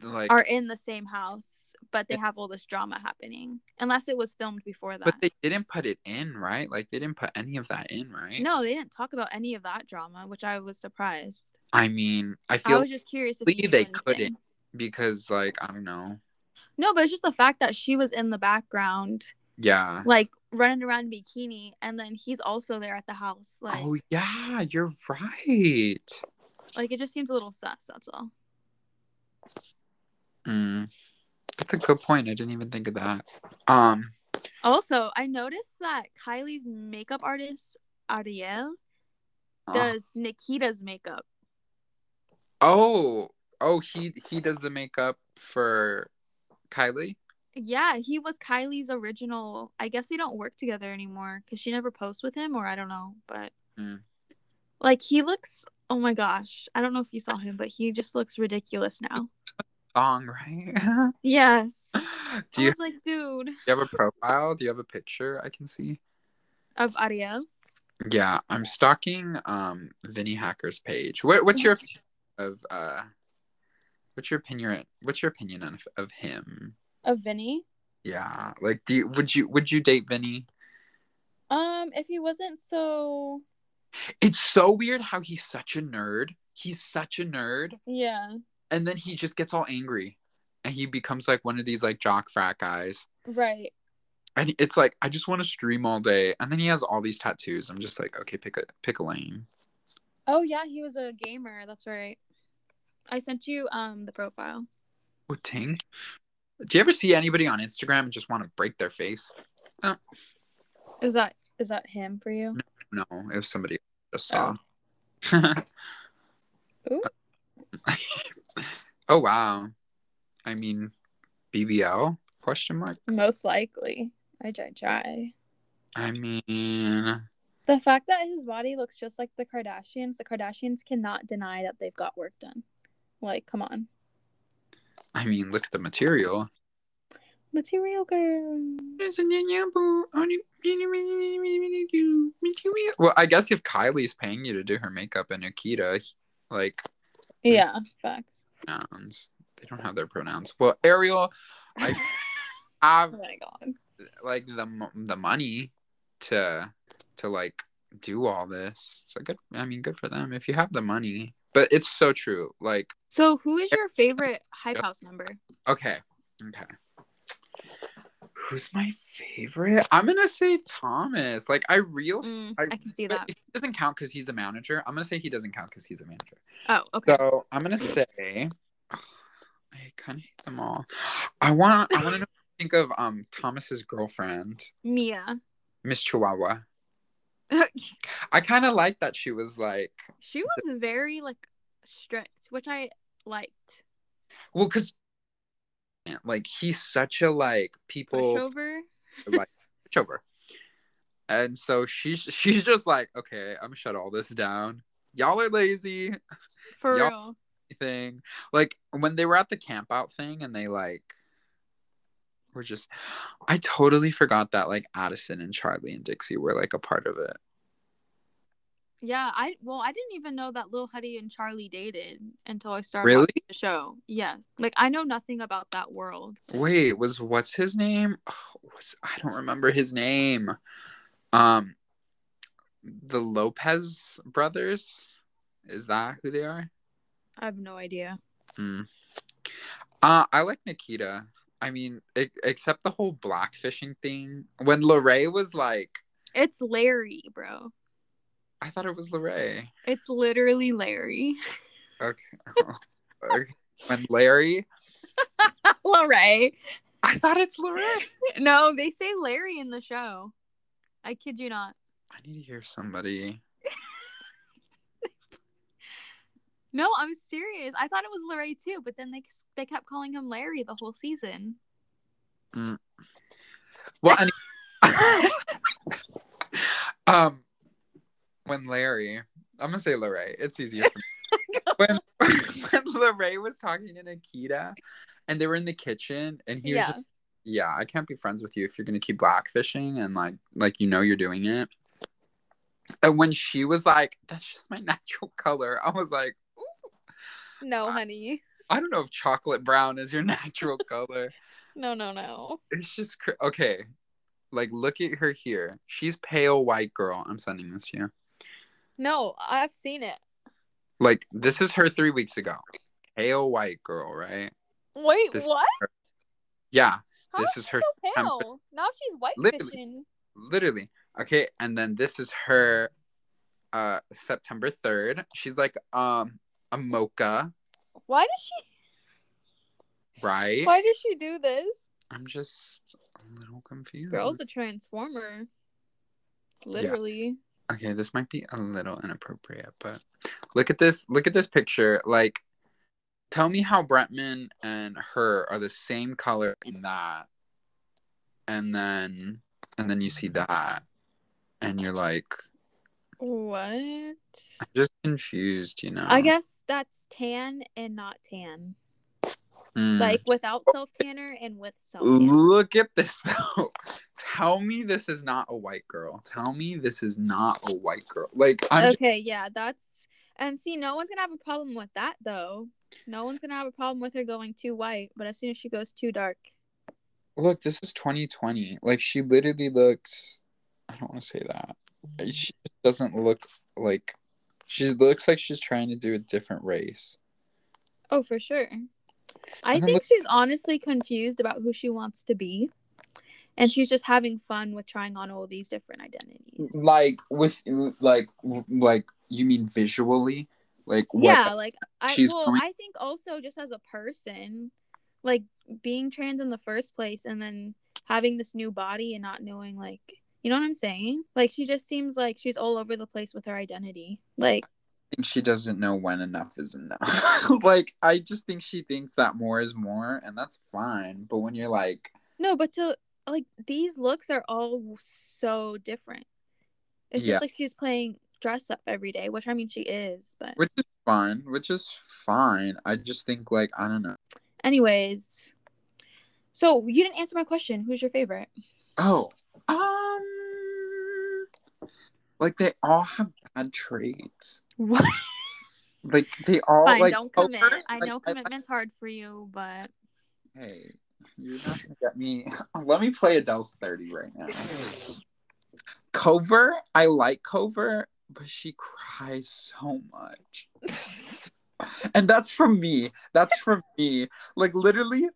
Speaker 1: like.
Speaker 2: Are in the same house, but they have all this drama happening. Unless it was filmed before that.
Speaker 1: But they didn't put it in, right? Like they didn't put any of that in, right?
Speaker 2: No, they didn't talk about any of that drama, which I was surprised.
Speaker 1: I mean, I feel I
Speaker 2: was just curious if
Speaker 1: Lee,
Speaker 2: you knew
Speaker 1: they couldn't. Because, like, I don't know.
Speaker 2: No, but it's just the fact that she was in the background.
Speaker 1: Yeah.
Speaker 2: like running around in bikini and then he's also there at the house like
Speaker 1: oh yeah, you're right.
Speaker 2: like it just seems a little sus that's all
Speaker 1: Mm. That's a good point. I didn't even think of that. Um.
Speaker 2: also i noticed that kylie's makeup artist ariel
Speaker 1: uh,
Speaker 2: does nikita's makeup
Speaker 1: oh. Oh, he he does the makeup for Kylie.
Speaker 2: Yeah, he was Kylie's original. I guess they don't work together anymore because she never posts with him, or I don't know. But
Speaker 1: Mm.
Speaker 2: like, he looks. Oh my gosh, I don't know if you saw him, but he just looks ridiculous now.
Speaker 1: Song, right?
Speaker 2: Yes,
Speaker 1: Do
Speaker 2: I
Speaker 1: you,
Speaker 2: was like, dude,
Speaker 1: do you have a profile? Do you have a picture I can see?
Speaker 2: of Ariel.
Speaker 1: Yeah, I'm stalking um Vinny Hacker's page. What what's your of uh what's your opinion what's your opinion of, of him?
Speaker 2: Of Vinny.
Speaker 1: Yeah. Like do you would you would you date Vinny?
Speaker 2: Um, if he wasn't so,
Speaker 1: It's so weird how he's such a nerd. He's such a nerd
Speaker 2: yeah,
Speaker 1: and then he just gets all angry and he becomes like one of these like jock frat guys.
Speaker 2: right.
Speaker 1: And it's like I just want to stream all day and then he has all these tattoos. I'm just like, okay, pick a pick a lane.
Speaker 2: Oh yeah, he was a gamer. That's right. I sent you um the profile.
Speaker 1: What ting? Do you ever see anybody on Instagram and just want to break their face?
Speaker 2: Is that is that him for you?
Speaker 1: No, it was somebody I just saw.
Speaker 2: Ooh.
Speaker 1: oh wow. I mean BBL question mark?
Speaker 2: Most likely. I try try.
Speaker 1: I mean
Speaker 2: The fact that his body looks just like the Kardashians, the Kardashians cannot deny that they've got work done. Like, come on.
Speaker 1: I mean look at the material.
Speaker 2: Material girl.
Speaker 1: Well, I guess if Kylie's paying you to do her makeup and Akita, like
Speaker 2: Yeah, facts.
Speaker 1: pronouns, they don't have their pronouns. Well, Ariel, I
Speaker 2: Oh
Speaker 1: have
Speaker 2: my god.
Speaker 1: like the the money to to like do all this. So good. I mean, good for them if you have the money. But it's so true. Like,
Speaker 2: So, who is your favorite Hype House member?
Speaker 1: okay, okay. Who's my favorite? I'm gonna say Thomas. Like, I real.
Speaker 2: Mm,
Speaker 1: I-
Speaker 2: I can see that.
Speaker 1: he doesn't count because he's the manager. I'm gonna say he doesn't count because he's a manager.
Speaker 2: Oh, okay.
Speaker 1: So I'm gonna say, I kind of hate them all. I want. I want to know. Think of um Thomas's girlfriend,
Speaker 2: Mia.
Speaker 1: Miss Chihuahua. I kind of like that she was like,
Speaker 2: she was very like strict, which I liked.
Speaker 1: well, because like he's such a like people
Speaker 2: Pushover.
Speaker 1: like over, and so she's she's just like, okay, I'm gonna shut all this down. Y'all are lazy.
Speaker 2: For
Speaker 1: Yup.
Speaker 2: real.
Speaker 1: Thing like when they were at the camp out thing, and they like were just. I totally forgot that like Addison and Charlie and Dixie were like a part of it.
Speaker 2: Yeah, I well, I didn't even know that Lil Huddy and Charlie dated until I started
Speaker 1: Really?
Speaker 2: watching the show. Yes, like I know nothing about that world.
Speaker 1: Wait, was what's his name? Oh, what's, I don't remember his name. Um, the Lopez brothers. Is that who they are?
Speaker 2: I have no idea.
Speaker 1: Hmm. Uh, I like Nikita. I mean, e- except the whole blackfishing thing. When Lorray was like,
Speaker 2: It's Larry, bro.
Speaker 1: I thought it was Lorray.
Speaker 2: It's literally Larry.
Speaker 1: Okay. Okay. when Larry,
Speaker 2: Larry.
Speaker 1: I thought it's Lorray.
Speaker 2: No, they say Larry in the show. I kid you not.
Speaker 1: I need to hear somebody.
Speaker 2: No, I'm serious. I thought it was Larry too, but then they they kept calling him Larry the whole season.
Speaker 1: Well, any- um, when Larry, I'm gonna say Lorray. It's easier for me. when when Lorray was talking to Nikita, and they were in the kitchen, and he was,
Speaker 2: yeah.
Speaker 1: yeah, I can't be friends with you if you're gonna keep blackfishing and like like you know you're doing it. And when she was like, "That's just my natural color," I was like,
Speaker 2: No, honey.
Speaker 1: I don't know if chocolate brown is your natural color.
Speaker 2: No, no, no.
Speaker 1: It's just cr- okay. Like, look at her here. She's pale white girl. I'm sending this to you.
Speaker 2: No, I've seen it.
Speaker 1: Like, this is her three weeks ago. Pale white girl, right?
Speaker 2: Wait,
Speaker 1: This-
Speaker 2: what?
Speaker 1: Yeah,
Speaker 2: How
Speaker 1: this
Speaker 2: is
Speaker 1: is her
Speaker 2: so
Speaker 1: temper-
Speaker 2: pale? Now she's white
Speaker 1: Literally.
Speaker 2: fishing.
Speaker 1: literally. Okay, and then this is her uh September 3rd. She's like um a mocha,
Speaker 2: Why does she
Speaker 1: right?
Speaker 2: why does she do this?
Speaker 1: I'm just a little confused.
Speaker 2: Girl's a transformer. Literally.
Speaker 1: okay, this might be a little inappropriate, but look at this. Look at this picture. Like, tell me how Bretman and her are the same color in that, and then and then you see that and you're like
Speaker 2: What?
Speaker 1: I'm just confused, you know.
Speaker 2: I guess that's tan and not tan.
Speaker 1: Mm.
Speaker 2: Like without self tanner and with self.
Speaker 1: Look at this though. Tell me this is not a white girl. Tell me this is not a white girl. Like I'm just-
Speaker 2: Okay, yeah, that's and see, no one's gonna have a problem with that though. No one's gonna have a problem with her going too white, but as soon as she goes too dark,
Speaker 1: look, this is 2020. Like she literally looks I don't want to say that. She doesn't look like she looks like she's trying to do a different race.
Speaker 2: oh for sure. I
Speaker 1: And
Speaker 2: think
Speaker 1: look-
Speaker 2: she's honestly confused about who she wants to be, and she's just having fun with trying on all these different identities.
Speaker 1: Like with like like you mean visually? Like what
Speaker 2: yeah, like I well,
Speaker 1: going-
Speaker 2: I think also just as a person, like being trans in the first place, and then having this new body and not knowing like you know what I'm saying? Like she just seems like she's all over the place with her identity. Like
Speaker 1: think she doesn't know when enough is enough. like I just think she thinks that more is more and that's fine. But when you're like
Speaker 2: no, but to like these looks are all so different. It's
Speaker 1: Yeah.
Speaker 2: just like she's playing dress up every day, which I mean she is, but
Speaker 1: which is fine, which is fine. I just think like I don't know.
Speaker 2: anyways. So you didn't answer my question. Who's your favorite?
Speaker 1: Oh, um like they all have bad traits.
Speaker 2: What?
Speaker 1: Like they all
Speaker 2: Fine,
Speaker 1: like
Speaker 2: don't commit. I
Speaker 1: like,
Speaker 2: know commitment's hard for you, but
Speaker 1: hey, you're not gonna get me. Let me play Adele's 30 right now. Cover, I like Cover, but she cries so much. and that's from me. That's from me. Like literally,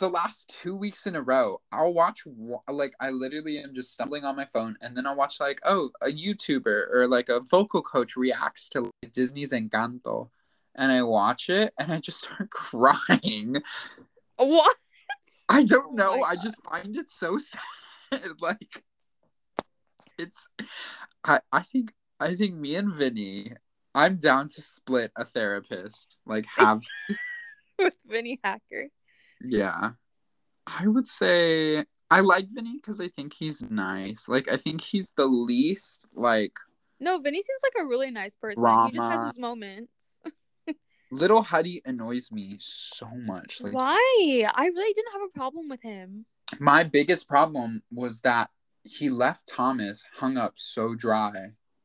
Speaker 1: the last two weeks in a row, I'll watch like I literally am just stumbling on my phone, and then I'll watch like oh a YouTuber or like a vocal coach reacts to like, Disney's Encanto, and I watch it and I just start crying.
Speaker 2: what?
Speaker 1: I don't
Speaker 2: Oh
Speaker 1: know. I just find it so sad. like it's I I think I think me and Vinny, I'm down to split a therapist. Like have
Speaker 2: with Vinny Hacker.
Speaker 1: Yeah. I would say I like Vinny because I think he's nice. Like I think he's the least like
Speaker 2: No, Vinny seems like a really nice person. Drama. He just has his moments.
Speaker 1: little Huddy annoys me so much. Like
Speaker 2: Why? I really didn't have a problem with him.
Speaker 1: my biggest problem was that he left Thomas hung up so dry.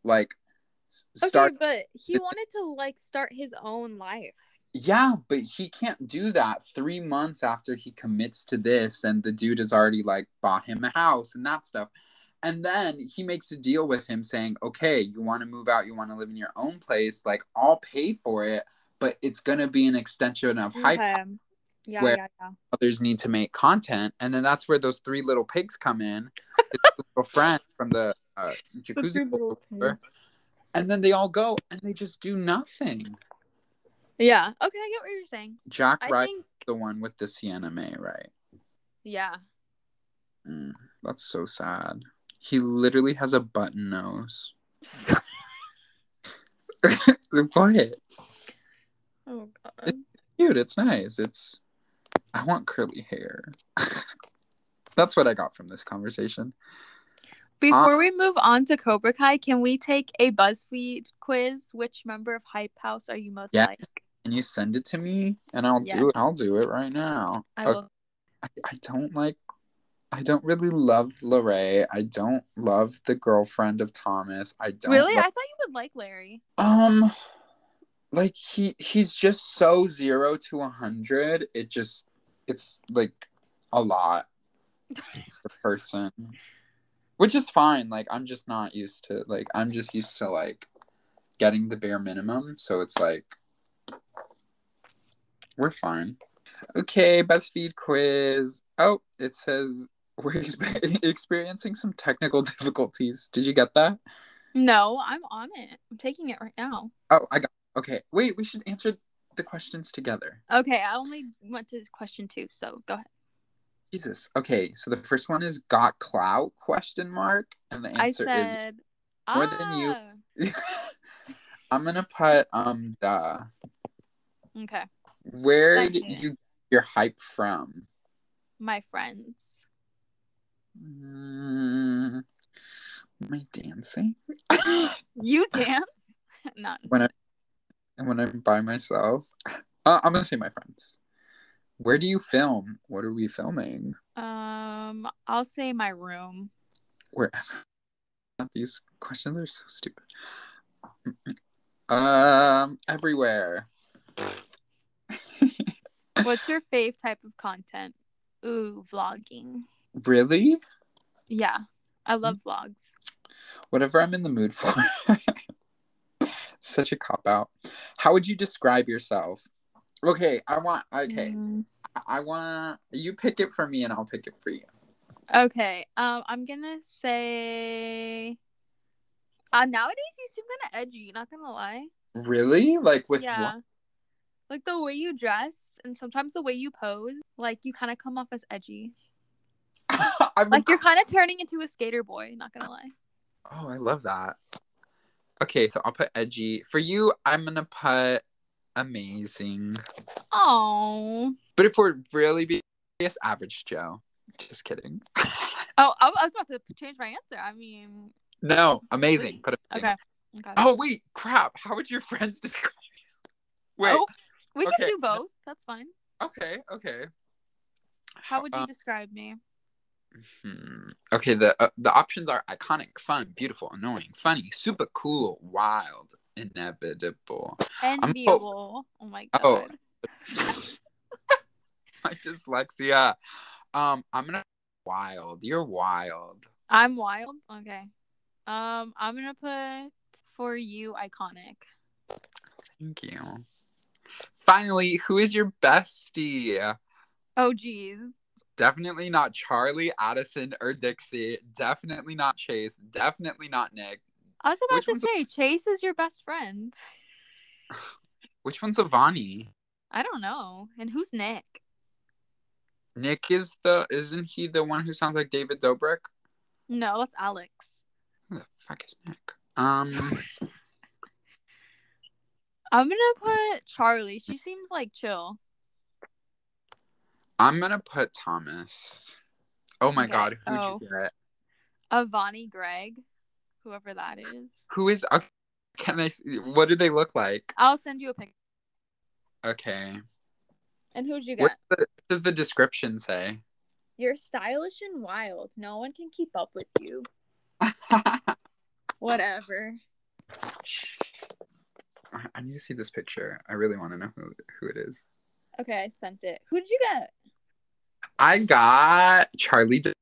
Speaker 1: Like s-
Speaker 2: Okay, but he wanted to like start his own life.
Speaker 1: Yeah, but he can't do that three months after he commits to this, and the dude has already like bought him a house and that stuff. And then he makes a deal with him saying, okay, you want to move out, you want to live in your own place, like I'll pay for it, but it's gonna be an extension of hype.
Speaker 2: Okay. Yeah,
Speaker 1: Where-
Speaker 2: yeah, yeah.
Speaker 1: Others need to make content, and then that's where those three little pigs come in, little friend from the uh, jacuzzi
Speaker 2: three
Speaker 1: pool,
Speaker 2: little
Speaker 1: whatever. and then they all go and they just do nothing.
Speaker 2: Yeah. Okay, I get what you're saying.
Speaker 1: Jack
Speaker 2: I
Speaker 1: Wright,
Speaker 2: think
Speaker 1: the one with the Sienna Mae, right?
Speaker 2: yeah.
Speaker 1: Mm, that's so sad. He literally has a button nose. what?
Speaker 2: Oh god.
Speaker 1: Cute. It's nice. It's. I want curly hair. that's what I got from this conversation.
Speaker 2: Before we move on to Cobra Kai, can we take a BuzzFeed quiz? Which member of Hype House are you most
Speaker 1: Yeah.
Speaker 2: like?
Speaker 1: Can you send it to me? And I'll
Speaker 2: Yeah.
Speaker 1: do it. I'll do it right now.
Speaker 2: I will.
Speaker 1: I, I don't like. I don't really love Lorray. I don't love the girlfriend of Thomas. I don't.
Speaker 2: Really?
Speaker 1: love-
Speaker 2: I thought you would like Larry.
Speaker 1: Um, like he he's just so zero to a hundred. It just it's like a lot per person, which is fine. Like I'm just not used to like I'm just used to like getting the bare minimum. So it's like we're fine. Okay, BuzzFeed quiz. Oh, it says we're experiencing some technical difficulties. Did you get that?
Speaker 2: No, I'm on it. I'm taking it right now.
Speaker 1: Oh, I got. Okay, wait. We should answer the questions together.
Speaker 2: Okay, I only went to question two, so go ahead.
Speaker 1: Jesus. Okay, so the first one is got clout question mark, and the answer
Speaker 2: said
Speaker 1: more than you.
Speaker 2: "Ah."
Speaker 1: I'm gonna put um the
Speaker 2: Okay,
Speaker 1: where did you get your hype from?
Speaker 2: my friends.
Speaker 1: Mm, my dancing.
Speaker 2: You dance? None.
Speaker 1: when I when I'm by myself. Uh, I'm gonna say my friends. Where do you film? What are we filming?
Speaker 2: Um, I'll say my room.
Speaker 1: Wherever. These questions are so stupid. Um, everywhere.
Speaker 2: What's your fave type of content? Ooh, vlogging.
Speaker 1: Really?
Speaker 2: Yeah, I love vlogs.
Speaker 1: Whatever I'm in the mood for. Such a cop out. How would you describe yourself? Okay, I want. Okay,
Speaker 2: Mm,
Speaker 1: I want you pick it for me, and I'll pick it for you.
Speaker 2: Okay. Um, I'm gonna say. Uh, nowadays you seem kind of edgy. You're not gonna lie.
Speaker 1: Really? Like with
Speaker 2: yeah. Like the way you dress and sometimes the way you pose, like you kind of come off as edgy. Like you're kind of turning into a skater boy. Not gonna lie.
Speaker 1: Oh, I love that. Okay, so I'll put edgy. For you, I'm gonna put amazing.
Speaker 2: Oh.
Speaker 1: But if we're really being serious, average Joe. Just kidding.
Speaker 2: Oh, I I was about to change my answer. I mean,
Speaker 1: no, amazing. Put amazing.
Speaker 2: okay. Okay.
Speaker 1: Oh wait, crap. How would your friends describe you? Wait.
Speaker 2: Oh, we can do both. That's fine.
Speaker 1: Okay, okay.
Speaker 2: How would you
Speaker 1: Uh,
Speaker 2: describe me?
Speaker 1: hmm. Okay, the uh, the options are iconic, fun, beautiful, annoying, funny, super cool, wild, inevitable.
Speaker 2: Enviable. Oh my god.
Speaker 1: Oh. My dyslexia. Um, I'm gonna wild. You're wild.
Speaker 2: I'm wild. Okay. Um, I'm gonna put for you iconic.
Speaker 1: Thank you. Finally, who is your bestie?
Speaker 2: Oh geez.
Speaker 1: Definitely not Charlie, Addison, or Dixie. Definitely not Chase. Definitely not Nick.
Speaker 2: I was about
Speaker 1: Which
Speaker 2: to
Speaker 1: one's a-
Speaker 2: say Chase is your best friend.
Speaker 1: Which one's Avani?
Speaker 2: I don't know. And who's Nick?
Speaker 1: Nick is the isn't he the one who sounds like David Dobrik?
Speaker 2: No, that's Alex.
Speaker 1: Who the fuck is Nick? Um
Speaker 2: I'm gonna put Charlie. She seems like chill.
Speaker 1: I'm gonna put Thomas. Oh my
Speaker 2: Okay.
Speaker 1: god, who'd
Speaker 2: Oh.
Speaker 1: you get?
Speaker 2: Avani Gregg, whoever that is.
Speaker 1: Who is okay, can I see what do they look like?
Speaker 2: I'll send you a picture.
Speaker 1: Okay.
Speaker 2: And who'd you
Speaker 1: What
Speaker 2: get?
Speaker 1: the- what does the description say?
Speaker 2: You're stylish and wild. No one can keep up with you. Whatever.
Speaker 1: I I need to see this picture. I really want to know who who it is.
Speaker 2: Okay, I sent it. Who did you get?
Speaker 1: I got Charlie. D-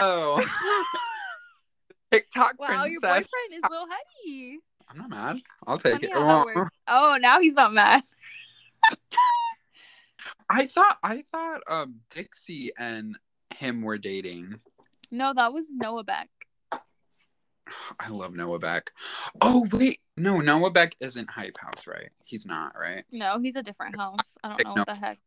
Speaker 1: oh, TikTok
Speaker 2: Wow, your
Speaker 1: princess.
Speaker 2: boyfriend is Lil Huddy.
Speaker 1: I'm not mad. I'll take
Speaker 2: Funny
Speaker 1: it.
Speaker 2: works. Oh, now he's not mad.
Speaker 1: I thought I thought um Dixie and him were dating.
Speaker 2: No, that was Noah Beck.
Speaker 1: I love Noah Beck. Oh wait, no, Noah Beck isn't Hype House, right? He's not, right?
Speaker 2: No, he's a different house. I don't know
Speaker 1: No.
Speaker 2: what the heck.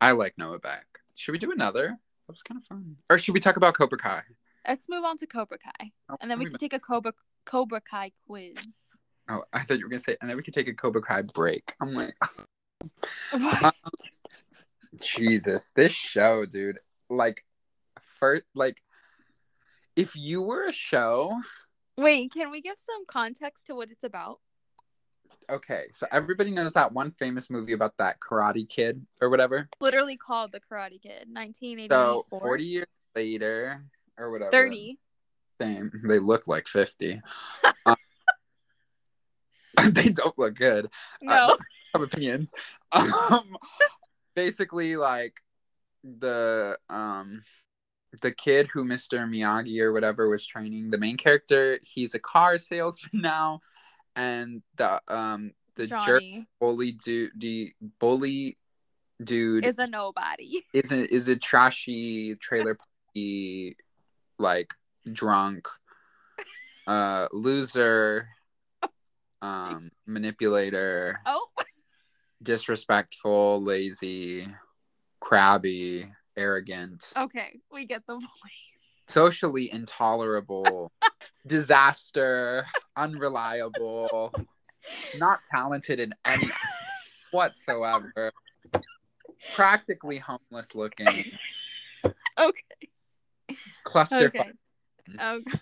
Speaker 1: I like Noah Beck. Should we do another? That was kind of fun. Or should we talk about Cobra Kai?
Speaker 2: Let's move on to Cobra Kai,
Speaker 1: Oh,
Speaker 2: and then we can take a Cobra Cobra Kai quiz.
Speaker 1: Oh, I thought you were gonna say, and then we could take a Cobra Kai break. I'm like, Uh, Jesus, this show, dude. Like, first, like, if you were a show,
Speaker 2: Wait, can we give some context to what it's about?
Speaker 1: okay, so everybody knows that one famous movie about that Karate Kid or whatever.
Speaker 2: Literally called The Karate Kid, 1984.
Speaker 1: So forty years later or whatever,
Speaker 2: 30.
Speaker 1: Same. They look like fifty. Um, they don't look good.
Speaker 2: No.
Speaker 1: have opinions. Um, basically, like the um the kid who Mr. Miyagi or whatever was training, the main character, he's a car salesman now, and the um the jerk bully dude, the bully dude
Speaker 2: is a nobody.
Speaker 1: is a, is a trashy trailer party like drunk uh loser um manipulator
Speaker 2: Oh,
Speaker 1: disrespectful lazy crabby arrogant
Speaker 2: okay. We get the point.
Speaker 1: socially intolerable disaster unreliable not talented in any whatsoever practically homeless looking
Speaker 2: Okay.
Speaker 1: cluster
Speaker 2: Okay. Okay.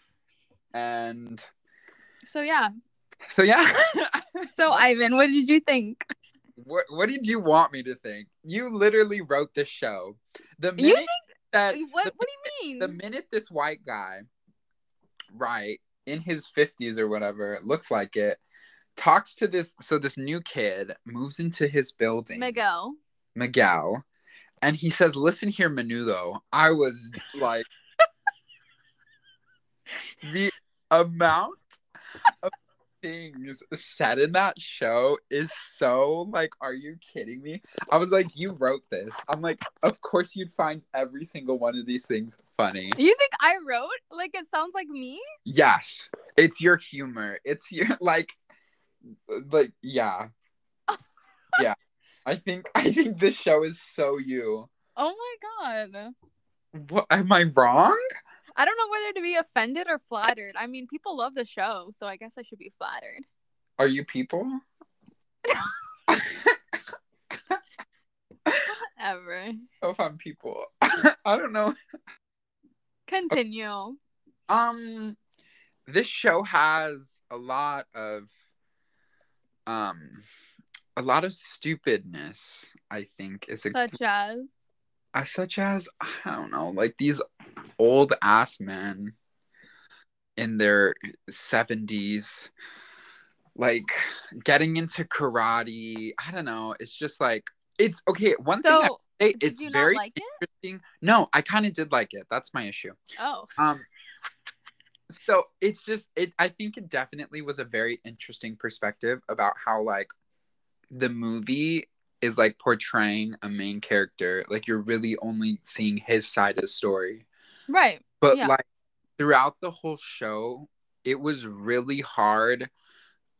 Speaker 1: and
Speaker 2: So yeah.
Speaker 1: so yeah
Speaker 2: So Ivan, what did you think?
Speaker 1: What, what did you want me to think? You literally wrote the show. The
Speaker 2: You
Speaker 1: minute that
Speaker 2: What
Speaker 1: the,
Speaker 2: what do you mean?
Speaker 1: the minute this white guy right in his 50s or whatever it looks like it talks to this so this new kid moves into his building.
Speaker 2: Miguel.
Speaker 1: miguel. And he says listen here menudo. I was like the amount of things said in that show is so like are you kidding me? I was like you wrote this. I'm like of course you'd find every single one of these things funny.
Speaker 2: Do You think I wrote? Like it sounds like me?
Speaker 1: yes. It's your humor. It's your like like yeah. Yeah. I think i think this show is so you.
Speaker 2: Oh my god.
Speaker 1: what am i wrong
Speaker 2: I don't know whether to be offended or flattered. I mean, people love the show, so I guess I should be flattered.
Speaker 1: are you people
Speaker 2: Ever.
Speaker 1: if i'm people i don't know
Speaker 2: Continue.
Speaker 1: Um, this show has a lot of, um, a lot of stupidness. I think is a
Speaker 2: Such as
Speaker 1: uh, such as I don't know, like these old ass men in their seventies, like getting into karate. I don't know. It's just like it's okay. One thing I say, it's very
Speaker 2: like it?
Speaker 1: interesting. No, I kind of did like it. That's my issue.
Speaker 2: Oh,
Speaker 1: Um so it's just it I think it definitely was a very interesting perspective about how like the movie is like portraying a main character like you're really only seeing his side of the story.
Speaker 2: Right.
Speaker 1: but
Speaker 2: Yeah.
Speaker 1: like throughout the whole show it was really hard.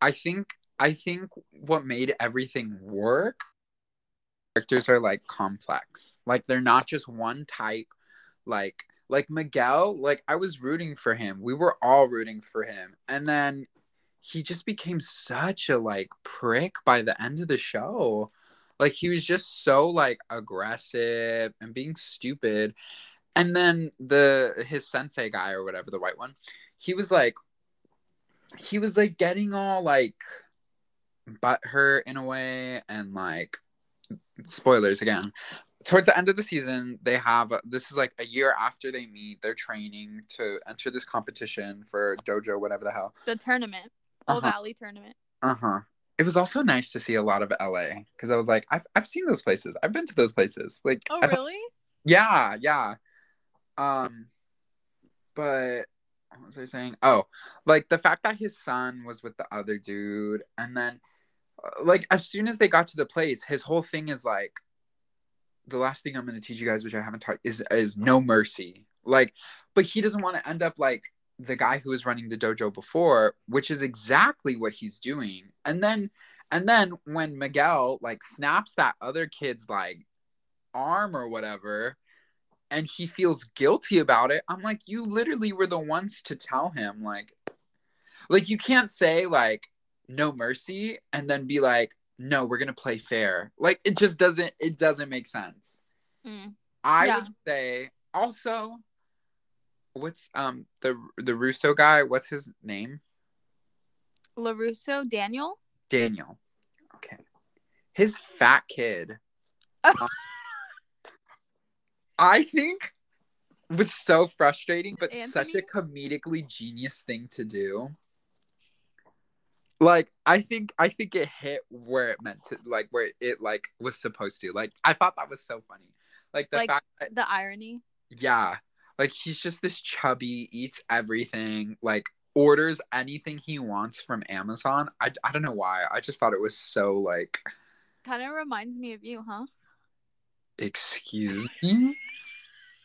Speaker 1: I think i think what made everything work characters are like complex. Like they're not just one type. Like like miguel like i was rooting for him. We were all rooting for him. And then he just became such a like prick by the end of the show like he was just so like aggressive and being stupid and then the his sensei guy or whatever the white one he was like he was like getting all like butt hurt in a way and like spoilers again towards the end of the season they have this is like a year after they meet they're training to enter this competition for dojo whatever the hell
Speaker 2: The tournament. All
Speaker 1: Uh-huh.
Speaker 2: Valley tournament.
Speaker 1: uh-huh it was also nice to see a lot of la because i was like I've, I've seen those places. I've been to those places. Like
Speaker 2: Oh, really?
Speaker 1: yeah yeah. Um but what was i saying? Oh like the fact that his son was with the other dude and then uh, like as soon as they got to the place his whole thing is like the last thing i'm going to teach you guys which i haven't taught is is no mercy. Like but he doesn't want to end up like the guy who was running the dojo before which is exactly what he's doing and then and then when miguel like snaps that other kid's like arm or whatever and he feels guilty about it i'm like you literally were the ones to tell him like like you can't say like no mercy and then be like no we're gonna play fair like it just doesn't it doesn't make sense
Speaker 2: Mm.
Speaker 1: i
Speaker 2: Yeah.
Speaker 1: would say also what's um the the russo guy what's his name?
Speaker 2: LaRusso, Daniel?
Speaker 1: daniel. Okay. His fat kid.
Speaker 2: Oh.
Speaker 1: um, i think was so frustrating but such a comedically genius thing to do. Like i think i think it hit where it meant to like where it like was supposed to. Like i thought that was so funny. Like the
Speaker 2: Like-
Speaker 1: fact that
Speaker 2: The irony.
Speaker 1: yeah like he's just this chubby eats everything like orders anything he wants from amazon. I, I don't know why. I just thought it was so like
Speaker 2: Kind of reminds me of you, huh?
Speaker 1: excuse me?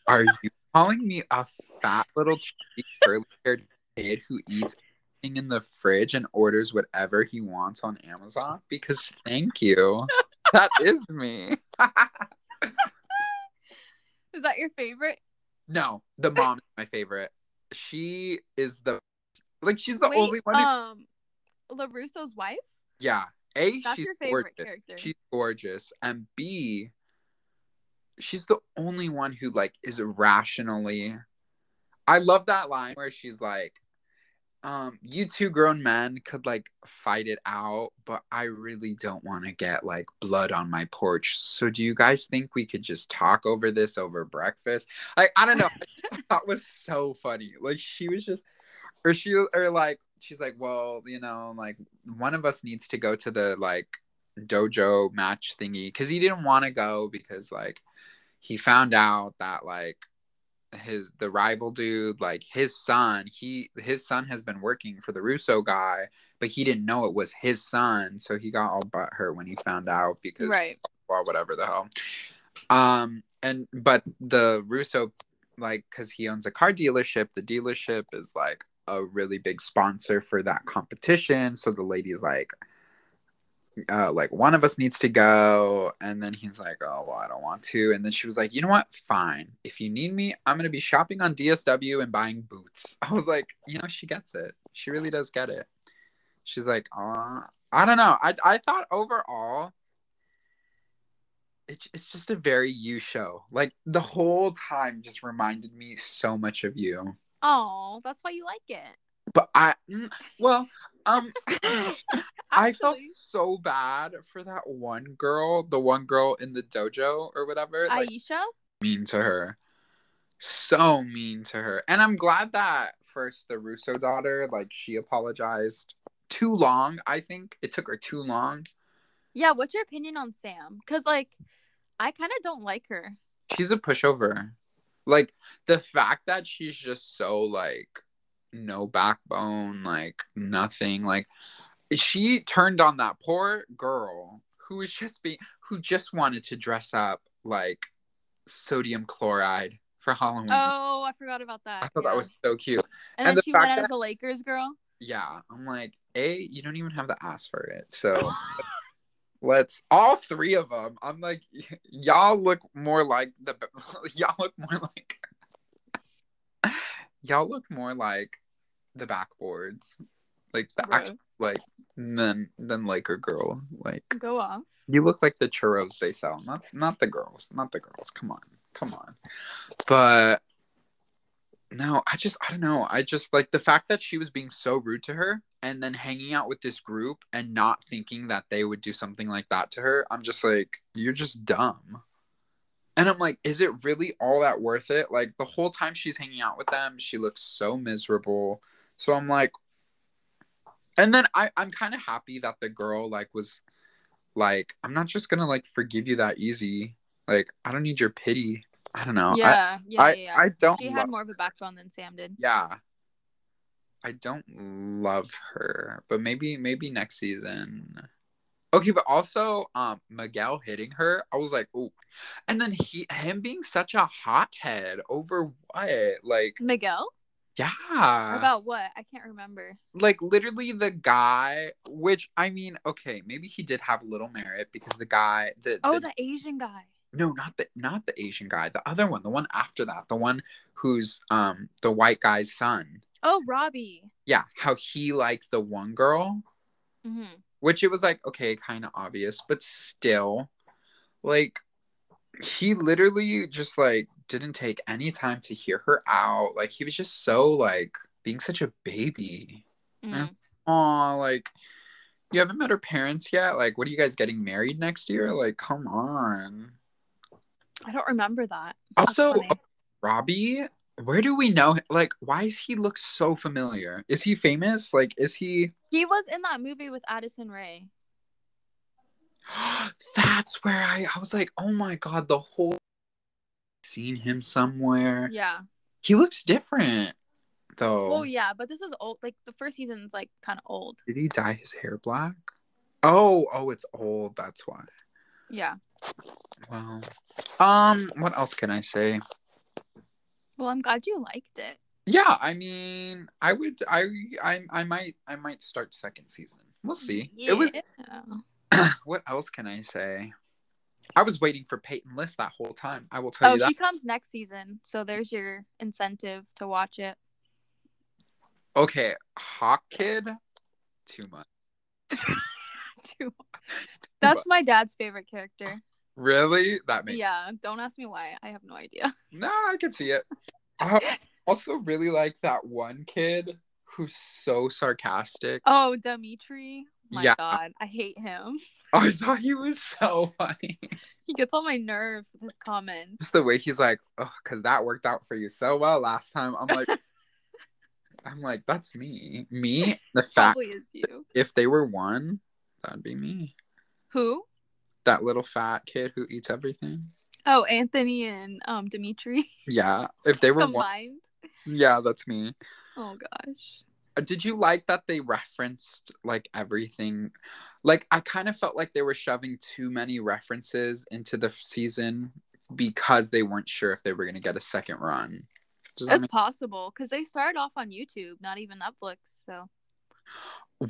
Speaker 1: Are you calling me a fat little chubby curly haired kid who eats anything in the fridge and orders whatever he wants on amazon? Because thank you. That is me.
Speaker 2: Is that your favorite?
Speaker 1: No the mom is my favorite she is the like she's the
Speaker 2: Wait,
Speaker 1: only one who
Speaker 2: um, LaRusso's wife?
Speaker 1: Yeah. A,
Speaker 2: That's
Speaker 1: she's
Speaker 2: your favorite
Speaker 1: gorgeous.
Speaker 2: character.
Speaker 1: She's gorgeous. And B, she's the only one who like is rationally I love that line where she's like, um, you two grown men could like fight it out, but I really don't want to get like blood on my porch. So do you guys think we could just talk over this over breakfast? Like, I don't know. Thought was so funny. Like she was just or she or like she's like, well, you know, like one of us needs to go to the like dojo match thingy because he didn't want to go because like he found out that like his the rival dude like his son he his son has been working for the russo guy but he didn't know it was his son so he got all but hurt when he found out because
Speaker 2: right.
Speaker 1: well whatever the hell. Um and but the russo like because he owns a car dealership the dealership is like a really big sponsor for that competition so the lady's like uh, like one of us needs to go and then he's like oh well i don't want to. And then she was like you know what? Fine. If you need me i'm gonna be shopping on dsw and buying boots. I was like you know she gets it. She really does get it. She's like uh i don't know. I, I thought overall it, it's just a very you show. Like the whole time just reminded me so much of you.
Speaker 2: Oh that's why you like it
Speaker 1: but I, mm, well, um, I felt so bad for that one girl, the one girl in the dojo or whatever, like
Speaker 2: aisha
Speaker 1: mean to her, so mean to her, and I'm glad that first the Russo daughter, like she apologized too long. I think it took her too long.
Speaker 2: yeah what's your opinion on sam because like i kind of don't like her
Speaker 1: She's a pushover. Like the fact that she's just so like no backbone, like nothing. Like she turned on that poor girl who was just being who just wanted to dress up like sodium chloride for Halloween.
Speaker 2: oh i forgot about that
Speaker 1: I thought
Speaker 2: yeah.
Speaker 1: that was so cute.
Speaker 2: and,
Speaker 1: and
Speaker 2: then
Speaker 1: the
Speaker 2: she went out as a lakers girl
Speaker 1: Yeah, I'm like, A, you don't even have the ass for it. So let's all three of them. I'm like, y- y'all look more like the y'all look more like y'all look more like the backboards, like the actual like than than Laker girls. Like
Speaker 2: go off
Speaker 1: you look like the churros they sell, not not the girls, not the girls. Come on, come on. But no, I just I don't know. I just like the fact that she was being so rude to her and then hanging out with this group and not thinking that they would do something like that to her. I'm just like, you're just dumb. And I'm like, is it really all that worth it? Like the whole time she's hanging out with them, she looks so miserable. So I'm like, and then I, I'm kind of happy that the girl like was like, I'm not just gonna like forgive you that easy. Like, I don't need your pity. I don't know. I-
Speaker 2: yeah yeah
Speaker 1: I,
Speaker 2: yeah, yeah.
Speaker 1: I don't
Speaker 2: she
Speaker 1: love,
Speaker 2: had more of a backbone than sam did
Speaker 1: yeah. I don't love her, but maybe maybe next season. Okay, but also um Miguel hitting her, I was like, oh, and then he him being such a hothead over what? Like,
Speaker 2: miguel
Speaker 1: yeah,
Speaker 2: about what i can't remember
Speaker 1: like literally the guy. Which I mean, okay, maybe he did have a little merit because the guy, the
Speaker 2: oh
Speaker 1: the,
Speaker 2: the asian guy
Speaker 1: no, not the not the Asian guy, the other one, the one after that, the one who's um the white guy's son.
Speaker 2: oh robbie
Speaker 1: Yeah, how he liked the one girl.
Speaker 2: hmm
Speaker 1: which it was like okay kind of obvious but still like he literally just like didn't take any time to hear her out. Like he was just so like being such a baby.
Speaker 2: Mm.
Speaker 1: oh like you haven't met her parents yet? Like what are you guys getting married next year? Like come on.
Speaker 2: I don't remember that. That's
Speaker 1: also
Speaker 2: funny.
Speaker 1: robbie where do we know like why does he look so familiar is he famous like is he
Speaker 2: he was in that movie with addison ray
Speaker 1: That's where I I was like, oh my god, the whole seen him somewhere.
Speaker 2: yeah
Speaker 1: He looks different though.
Speaker 2: oh yeah but this is old like the first season's like kind of old
Speaker 1: Did he dye his hair black? Oh, oh, it's old. That's why.
Speaker 2: yeah
Speaker 1: Well, um, what else can I say?
Speaker 2: Well i'm glad you liked it
Speaker 1: Yeah, I mean, I would, I, I, I might, I might start second season. We'll see. It was. What else can I say? I was waiting for Peyton List that whole time. I will tell
Speaker 2: oh
Speaker 1: you that.
Speaker 2: she comes next season so there's your incentive to watch it
Speaker 1: Okay, Hawk Kid, too much.
Speaker 2: Too- much. that's my dad's favorite character
Speaker 1: Really? That makes
Speaker 2: yeah don't ask me why i have no idea
Speaker 1: No, I can see it. Oh, also really like that one kid who's so sarcastic.
Speaker 2: Oh, Demetri. My
Speaker 1: Yeah.
Speaker 2: God, I hate him.
Speaker 1: Oh, I thought he was so funny.
Speaker 2: He gets on my nerves with his comments.
Speaker 1: Just the way he's like, oh, because that worked out for you so well last time. I'm like, I'm like, that's me. Me, the fact
Speaker 2: is you.
Speaker 1: if they were one, that'd be me.
Speaker 2: Who?
Speaker 1: That little fat kid who eats everything.
Speaker 2: Oh, Anthony and um Demetri
Speaker 1: Yeah, if they were one, yeah, that's me.
Speaker 2: Oh gosh.
Speaker 1: Uh, Did you like that they referenced like everything? Like I kind of felt like they were shoving too many references into the season because they weren't sure if they were going to get a second run. That
Speaker 2: It's possible because they started off on YouTube, not even Netflix. So
Speaker 1: make-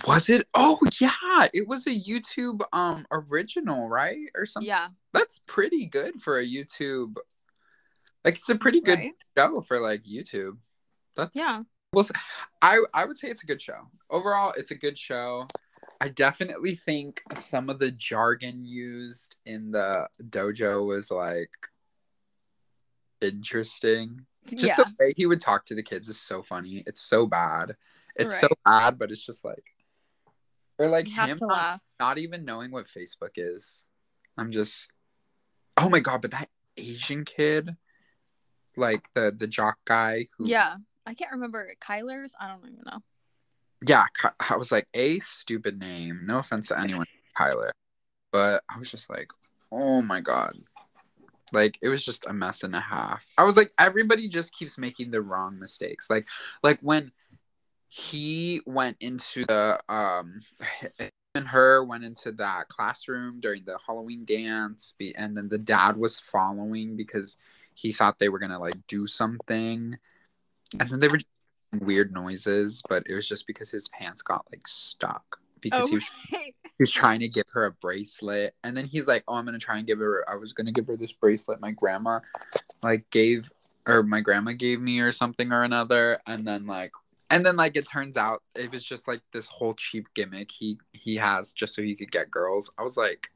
Speaker 1: was it? Oh yeah, it was a YouTube um original, right? Or something.
Speaker 2: yeah,
Speaker 1: That's pretty good for a YouTube. Like it's a pretty good
Speaker 2: right?
Speaker 1: show for like YouTube. That's
Speaker 2: Yeah,
Speaker 1: Well, I I would say it's a good show. Overall, it's a good show. I definitely think some of the jargon used in the dojo was like interesting. Just
Speaker 2: yeah,
Speaker 1: the way he would talk to the kids is so funny. It's so bad. It's so bad, but it's just like or like him not, not even knowing what Facebook is. I'm just Oh my god, but that Asian kid like the the jock guy who
Speaker 2: Yeah, I can't remember Kyler's. I don't even know.
Speaker 1: yeah, I was like, a stupid name. No offense to anyone, Kyler, but I was just like, oh my god, like it was just a mess and a half. I was like, everybody just keeps making the wrong mistakes. Like, like when he went into the um, and her went into that classroom during the Halloween dance, be- and then the dad was following because he thought they were gonna like do something, and then they were weird noises, but it was just because his pants got like stuck because
Speaker 2: Oh,
Speaker 1: he was
Speaker 2: right.
Speaker 1: he was trying to give her a bracelet, and then he's like, "Oh, I'm gonna try and give her. I was gonna give her this bracelet my grandma like gave or my grandma gave me or something or another," and then like. And then, like, it turns out it was just like this whole cheap gimmick he he has just so he could get girls. I was like,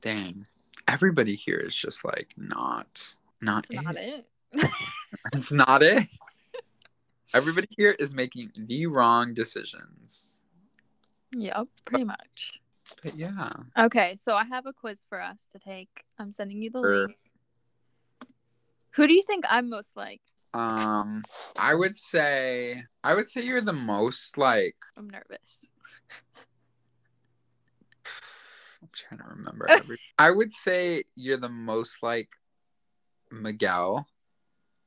Speaker 1: dang, everybody here is just like not not
Speaker 2: That's
Speaker 1: it.
Speaker 2: not it.
Speaker 1: It's not it. Everybody here is making the wrong decisions.
Speaker 2: Yep, pretty much.
Speaker 1: But yeah.
Speaker 2: Okay, so I have a quiz for us to take. I'm sending you the
Speaker 1: Sure.
Speaker 2: link. Who do you think I'm most like?
Speaker 1: Um I would say I would say you're the most like
Speaker 2: I'm nervous.
Speaker 1: I'm trying to remember every I would say you're the most like Miguel,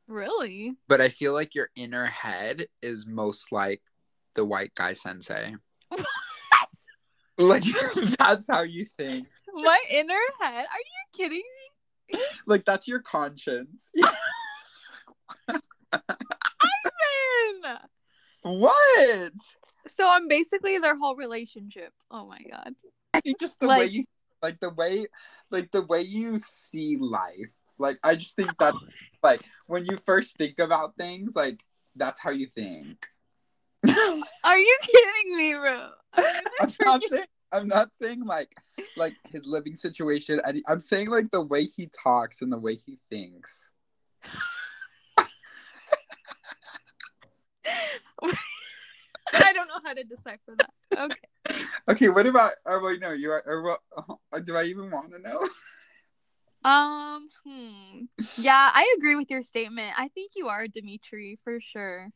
Speaker 2: Really?
Speaker 1: but I feel like your inner head is most like the white guy sensei. like that's how you think.
Speaker 2: My inner head? Are you kidding me?
Speaker 1: Like that's your conscience.
Speaker 2: Man!
Speaker 1: what?
Speaker 2: So I'm basically their whole relationship. Oh my god.
Speaker 1: I think just the way you like the way like the way you see life. Like I just think that like when you first think about things, like that's how you think.
Speaker 2: Are you kidding me, bro?
Speaker 1: I'm not saying I'm not saying like like his living situation. I'm saying like the way he talks and the way he thinks.
Speaker 2: I don't know how to decipher that. Okay.
Speaker 1: Okay, what about? Oh wait, no, you are. Oh, do I even want to know?
Speaker 2: Um, hmm. Yeah, I agree with your statement. I think you are Demetri for sure.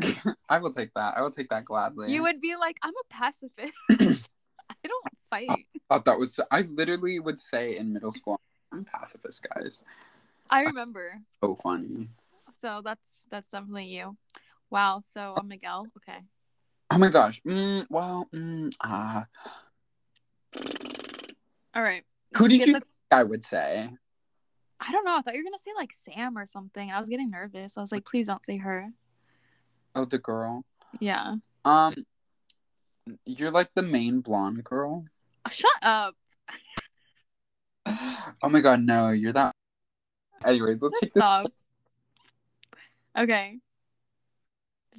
Speaker 1: I will take that. I will take that gladly.
Speaker 2: You would be like, I'm a pacifist. I don't fight.
Speaker 1: I thought that was. I literally would say in middle school, I'm pacifist, guys.
Speaker 2: I remember.
Speaker 1: So funny.
Speaker 2: So that's that's definitely you. Wow. So I'm Miguel. Okay.
Speaker 1: Oh my gosh. Mm, well, mm, uh,
Speaker 2: All right.
Speaker 1: who did you
Speaker 2: the-
Speaker 1: think I would say?
Speaker 2: I don't know. I thought you were gonna say like Sam or something. I was getting nervous. I was like, please don't say her.
Speaker 1: Oh, the girl.
Speaker 2: Yeah.
Speaker 1: Um, you're like the main blonde girl.
Speaker 2: Shut up.
Speaker 1: Oh my god, no, you're that. Anyways, let's take this.
Speaker 2: Stop. Okay.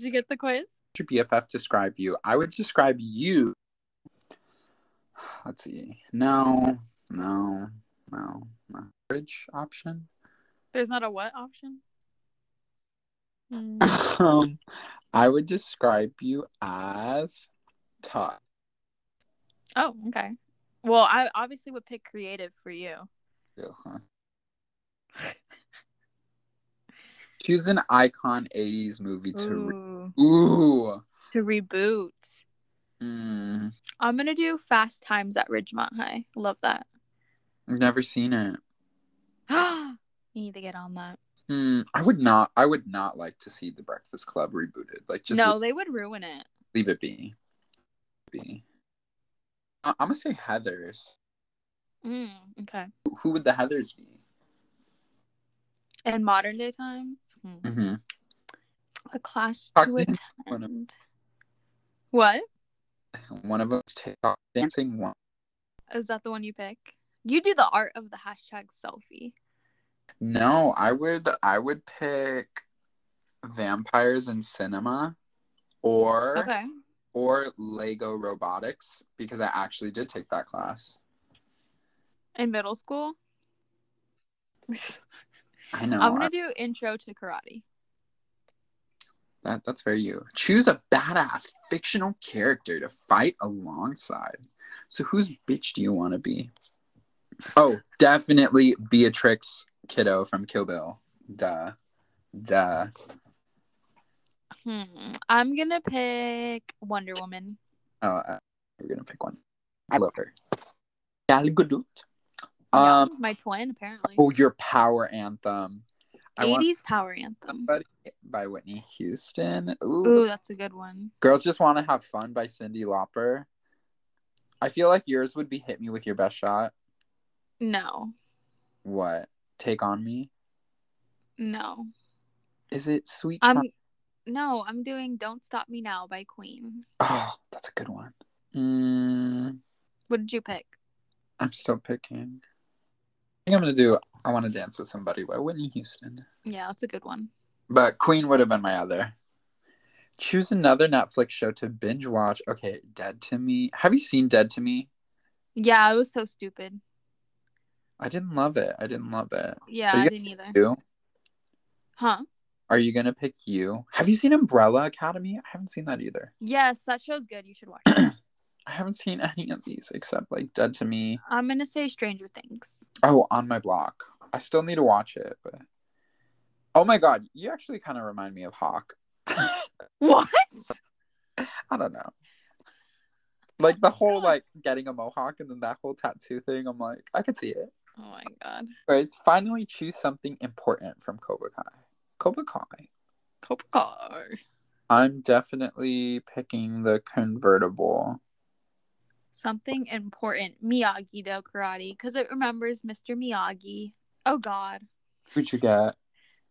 Speaker 2: Did you get the quiz?
Speaker 1: Your BFF describe you. I would describe you. Let's see. No, no, no, no. Bridge option.
Speaker 2: There's not a what option? Mm.
Speaker 1: Um, I would describe you as tough.
Speaker 2: Oh, okay. Well, I obviously would pick creative for you.
Speaker 1: Ugh. Choose an icon 80s movie to
Speaker 2: Ooh.
Speaker 1: Ooh.
Speaker 2: To reboot.
Speaker 1: Mm,
Speaker 2: I'm gonna do Fast Times at Ridgemont High. Love that.
Speaker 1: I've never seen it.
Speaker 2: you need to get on that.
Speaker 1: Hmm, I would not I would not like to see The Breakfast Club rebooted. Like just
Speaker 2: no,
Speaker 1: leave,
Speaker 2: they would ruin it.
Speaker 1: leave it be. Be. I- I'm gonna say Heathers.
Speaker 2: Mm, okay.
Speaker 1: Who- would the Heathers be?
Speaker 2: In modern day times, hmm. A class to
Speaker 1: him. One of-
Speaker 2: attend. What
Speaker 1: One of us TikTok dancing. One.
Speaker 2: is that? The one you pick? You do the art of the hashtag selfie.
Speaker 1: No, I would I would pick vampires in cinema, or
Speaker 2: Okay.
Speaker 1: or Lego robotics because I actually did take that class.
Speaker 2: In middle school,
Speaker 1: I know
Speaker 2: I'm gonna
Speaker 1: I-
Speaker 2: do intro to karate.
Speaker 1: That that's very you. Choose a badass fictional character to fight alongside. So whose bitch do you want to be? Oh, definitely Beatrix Kiddo from Kill Bill. Duh, duh.
Speaker 2: Hmm. I'm gonna pick Wonder Woman.
Speaker 1: Oh, uh, we're gonna pick one. I love her. Gal Gadot.
Speaker 2: Yeah,
Speaker 1: Um.
Speaker 2: my twin apparently.
Speaker 1: Oh, your power anthem. I want
Speaker 2: 80s power anthem.
Speaker 1: somebody by Whitney Houston. Ooh,
Speaker 2: Ooh, that's a good one.
Speaker 1: Girls Just Want to Have Fun by Cyndi Lauper. I feel like yours would be Hit Me With Your Best Shot.
Speaker 2: No,
Speaker 1: What? Take On Me?
Speaker 2: no.
Speaker 1: Is it Sweet
Speaker 2: I'm no. I'm doing "Don't Stop Me Now" by Queen.
Speaker 1: Oh, that's a good one. Mm,
Speaker 2: What did you pick?
Speaker 1: I'm still picking. I think I'm going to do I Want to Dance with Somebody by Whitney Houston.
Speaker 2: Yeah, that's a good one.
Speaker 1: But Queen would have been my other. Choose another Netflix show to binge watch. Okay, Dead to Me. Have you seen Dead to Me?
Speaker 2: Yeah, it was so stupid.
Speaker 1: I didn't love it. I didn't love it.
Speaker 2: Yeah, I didn't either.
Speaker 1: You?
Speaker 2: Huh?
Speaker 1: Are you gonna pick you? Have you seen Umbrella Academy? I haven't seen that either.
Speaker 2: Yes, that show's good. You should watch it.
Speaker 1: I haven't seen any of these except like Dead to Me.
Speaker 2: I'm gonna say Stranger Things.
Speaker 1: Oh, on my block. I still need to watch it, but oh my god, you actually kind of remind me of Hawk.
Speaker 2: What?
Speaker 1: I don't know. Like the whole like getting a mohawk and then that whole tattoo thing. I'm like, I could see it.
Speaker 2: Oh my god.
Speaker 1: Guys, finally choose something important from Cobra Kai. Cobra Kai.
Speaker 2: Cobra Kai.
Speaker 1: I'm definitely picking the convertible.
Speaker 2: Something important. Miyagi Do karate because it remembers Mr. Miyagi. Oh God.
Speaker 1: Who'd you get?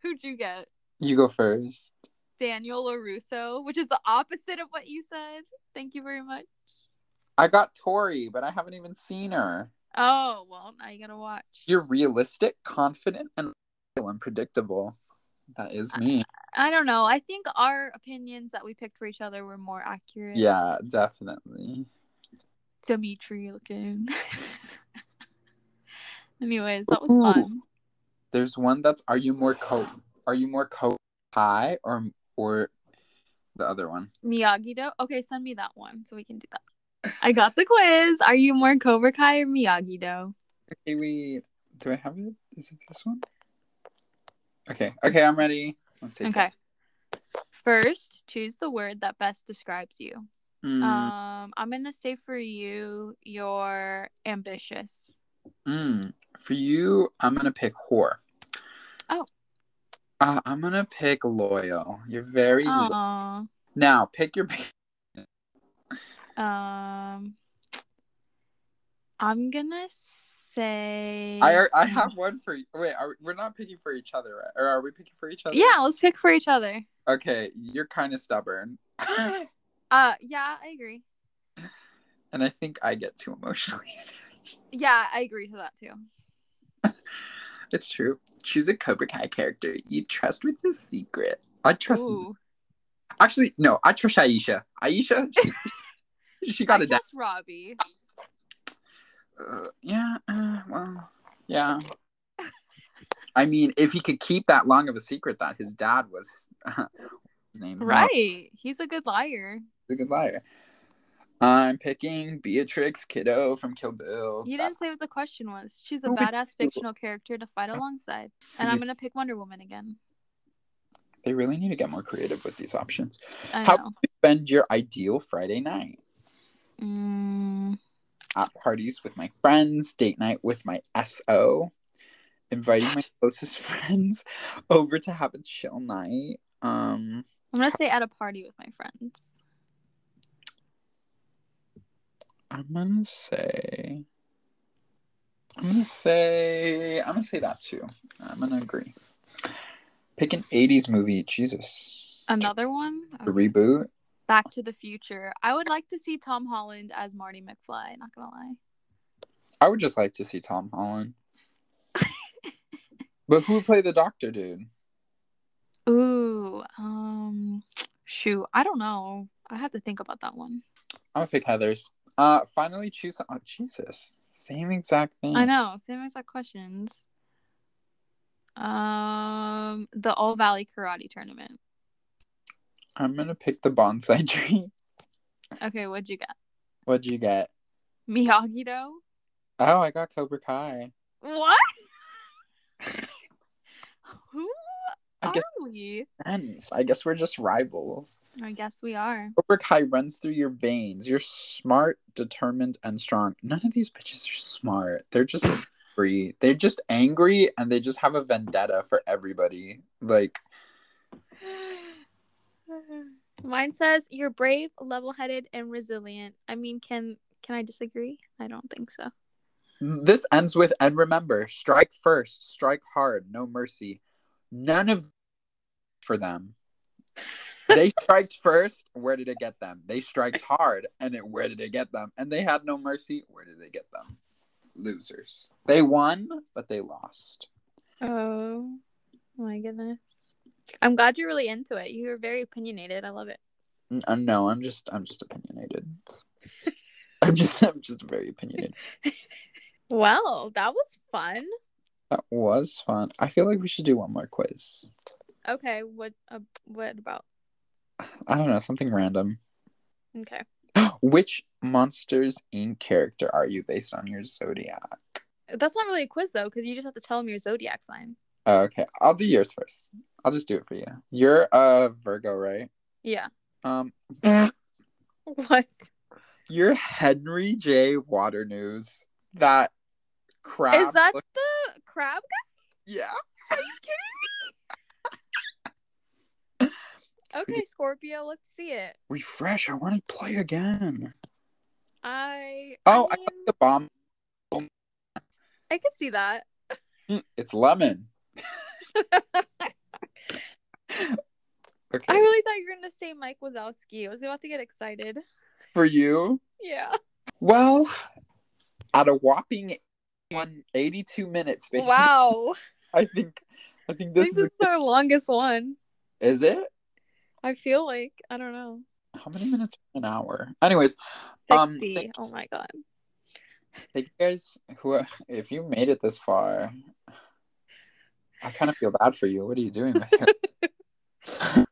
Speaker 2: Who'd you get?
Speaker 1: You go first.
Speaker 2: Daniel LaRusso, which is the opposite of what you said. Thank you very much.
Speaker 1: I got Tori, but I haven't even seen her.
Speaker 2: Oh well, now you gotta watch.
Speaker 1: You're realistic, confident, and unpredictable. That is me.
Speaker 2: I don't know. I think our opinions that we picked for each other were more accurate.
Speaker 1: Yeah, definitely.
Speaker 2: Demetri looking. Anyways, that was
Speaker 1: Ooh.
Speaker 2: fun.
Speaker 1: There's one that's are you more co are you more co high or or the other one?
Speaker 2: Miyagi Do. Okay, send me that one so we can do that. I got the quiz. Are you more Cobra Kai or Miyagi Do?
Speaker 1: Okay, wait. Do I have it? Is it this one? Okay. Okay, I'm ready. Let's take
Speaker 2: Okay. First, choose the word that best describes you.
Speaker 1: Mm,
Speaker 2: Um, I'm gonna say for you, you're ambitious.
Speaker 1: mm. For you, I'm gonna pick whore.
Speaker 2: Oh.
Speaker 1: Uh, I'm gonna pick loyal. You're very lo- now. Pick your.
Speaker 2: Um, I'm gonna say.
Speaker 1: I I have one for you. Wait, are, we're not picking for each other, right? Or are we picking for each other?
Speaker 2: Yeah, let's pick for each other.
Speaker 1: Okay, you're kind of stubborn,
Speaker 2: Uh, yeah, I agree.
Speaker 1: and I think I get too emotionally.
Speaker 2: Yeah, I agree to that too.
Speaker 1: it's true. Choose a Cobra Kai character you trust with the secret. I trust.
Speaker 2: Ooh,
Speaker 1: Actually, no. I trust Aisha. Aisha. She, she got
Speaker 2: I
Speaker 1: it down.
Speaker 2: Robbie.
Speaker 1: Uh, yeah. Uh, well. Yeah. I mean, if he could keep that long of a secret that his dad was his name.
Speaker 2: Right. He's a good liar.
Speaker 1: A good liar. I'm picking Beatrix Kiddo from Kill Bill.
Speaker 2: You didn't say what the question was. She's a badass fictional character to fight alongside. And I'm gonna pick Wonder Woman again.
Speaker 1: They really need to get more creative with these options.
Speaker 2: I
Speaker 1: How
Speaker 2: know.
Speaker 1: you spend your ideal Friday night?
Speaker 2: Mm,
Speaker 1: At parties with my friends, date night with my SO, inviting my closest friends over to have a chill night. Um,
Speaker 2: I'm gonna say at a party with my friends.
Speaker 1: I'm gonna say, I'm gonna say, I'm gonna say that too. I'm gonna agree. Pick an '80s movie. Jesus,
Speaker 2: Another one?
Speaker 1: the reboot.
Speaker 2: Back to the Future. I would like to see Tom Holland as Marty McFly, not gonna lie.
Speaker 1: I would just like to see Tom Holland. but who would play the Doctor, dude?
Speaker 2: Ooh, um shoot. I don't know. I have to think about that one.
Speaker 1: I'm gonna pick Heathers. Uh, finally choose. Oh, Jesus, same exact thing.
Speaker 2: I know, same exact questions. Um the All Valley Karate Tournament.
Speaker 1: I'm gonna pick the bonsai tree.
Speaker 2: Okay, what'd you get?
Speaker 1: What'd you get?
Speaker 2: Miyagi Do?
Speaker 1: Oh, I got Cobra Kai.
Speaker 2: What? Who
Speaker 1: I
Speaker 2: are
Speaker 1: guess
Speaker 2: we?
Speaker 1: friends. I guess we're just rivals.
Speaker 2: I guess we are.
Speaker 1: Cobra Kai runs through your veins. You're smart, determined, and strong. None of these bitches are smart. They're just angry. They're just angry, and they just have a vendetta for everybody. Like,
Speaker 2: Mine says you're brave, level-headed, and resilient. I mean, can can I disagree? I don't think so.
Speaker 1: This ends with, and remember, strike first, strike hard, no mercy. None of for them. They striked first. Where did it get them? They striked hard, and it where did it get them? And they had no mercy. Where did they get them? Losers. They won, but they lost.
Speaker 2: Oh my goodness. I'm glad you're really into it. You're very opinionated. I love it.
Speaker 1: Uh, no, I'm just, I'm just opinionated. I'm just, I'm just very opinionated.
Speaker 2: Well, that was fun.
Speaker 1: That was fun. I feel like we should do one more quiz.
Speaker 2: Okay, what uh, what about?
Speaker 1: I don't know, something random.
Speaker 2: Okay.
Speaker 1: Which Monsters Inc. character are you based on your zodiac?
Speaker 2: That's not really a quiz though, because you just have to tell them your zodiac sign.
Speaker 1: Oh, okay, I'll do yours first. I'll just do it for you. You're a Virgo, right?
Speaker 2: Yeah.
Speaker 1: Um,
Speaker 2: What?
Speaker 1: you're Henry J. Waternoose. That crab.
Speaker 2: Is that the crab
Speaker 1: yeah.
Speaker 2: Are you kidding me? Okay, Scorpio, let's see it.
Speaker 1: Refresh. I want to play again.
Speaker 2: I
Speaker 1: Oh, I
Speaker 2: I, mean,
Speaker 1: got the bomb.
Speaker 2: I can see that.
Speaker 1: Mm, it's lemon. Okay.
Speaker 2: I really thought you were gonna say Mike Wazowski. I was about to get excited.
Speaker 1: For you,
Speaker 2: Yeah.
Speaker 1: well, at a whopping 182 minutes, basically,
Speaker 2: Wow.
Speaker 1: I think, I think
Speaker 2: I
Speaker 1: this
Speaker 2: think
Speaker 1: is.
Speaker 2: this is our longest one.
Speaker 1: Is it?
Speaker 2: I feel like I don't know.
Speaker 1: How many minutes? An hour. Anyways, Um,
Speaker 2: Sixty.
Speaker 1: thank-
Speaker 2: oh my god.
Speaker 1: thank you guys. Who, if you made it this far, I kind of feel bad for you. What are you doing?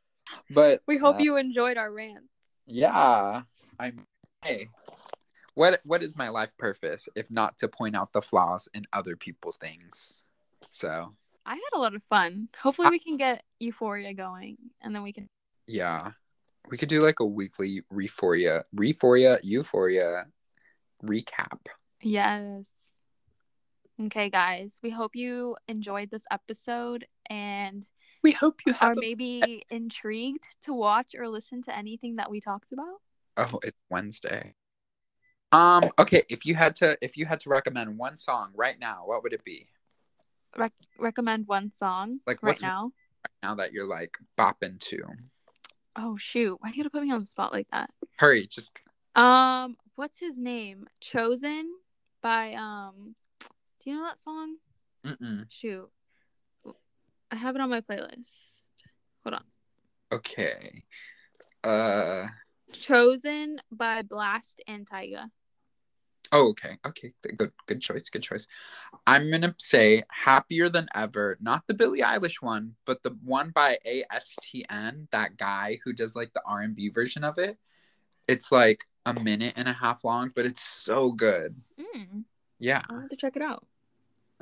Speaker 1: But
Speaker 2: We hope
Speaker 1: uh,
Speaker 2: you enjoyed our rant.
Speaker 1: Yeah, I'm. Hey, what what is my life purpose if not to point out the flaws in other people's things? So
Speaker 2: I had a lot of fun. Hopefully, we can get Euphoria going, and then we can.
Speaker 1: yeah, we could do like a weekly Euphoria, Euphoria, Euphoria recap.
Speaker 2: Yes. Okay, guys. We hope you enjoyed this episode and
Speaker 1: We hope you
Speaker 2: are
Speaker 1: a-
Speaker 2: maybe intrigued to watch or listen to anything that we talked about.
Speaker 1: oh, it's Wednesday. Um. Okay. If you had to, if you had to recommend one song right now, what would it be?
Speaker 2: Rec- recommend one song
Speaker 1: Like,
Speaker 2: right now.
Speaker 1: Now that you're like bopping to,
Speaker 2: Oh shoot! Why do you gotta put me on the spot like that?
Speaker 1: hurry, just
Speaker 2: Um, what's his name? Chosen by um. Do you know that song?
Speaker 1: mm-mm.
Speaker 2: Shoot, I have it on my playlist. Hold on.
Speaker 1: okay. Uh.
Speaker 2: Chosen by Blxst and Tyga.
Speaker 1: Oh, okay. Okay. Good good choice. Good choice. I'm gonna say happier than ever. Not the Billie Eilish one, but the one by ASTN, that guy who does like the R&B version of it. It's like a minute and a half long, but it's so good.
Speaker 2: Mm,
Speaker 1: Yeah.
Speaker 2: I'll have to check it out.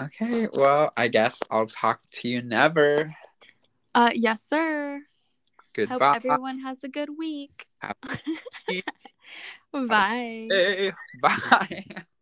Speaker 1: Okay. Well, I guess I'll talk to you never.
Speaker 2: Uh, yes, sir.
Speaker 1: Goodbye.
Speaker 2: Hope everyone has a good week.
Speaker 1: Happy
Speaker 2: Bye.
Speaker 1: Bye.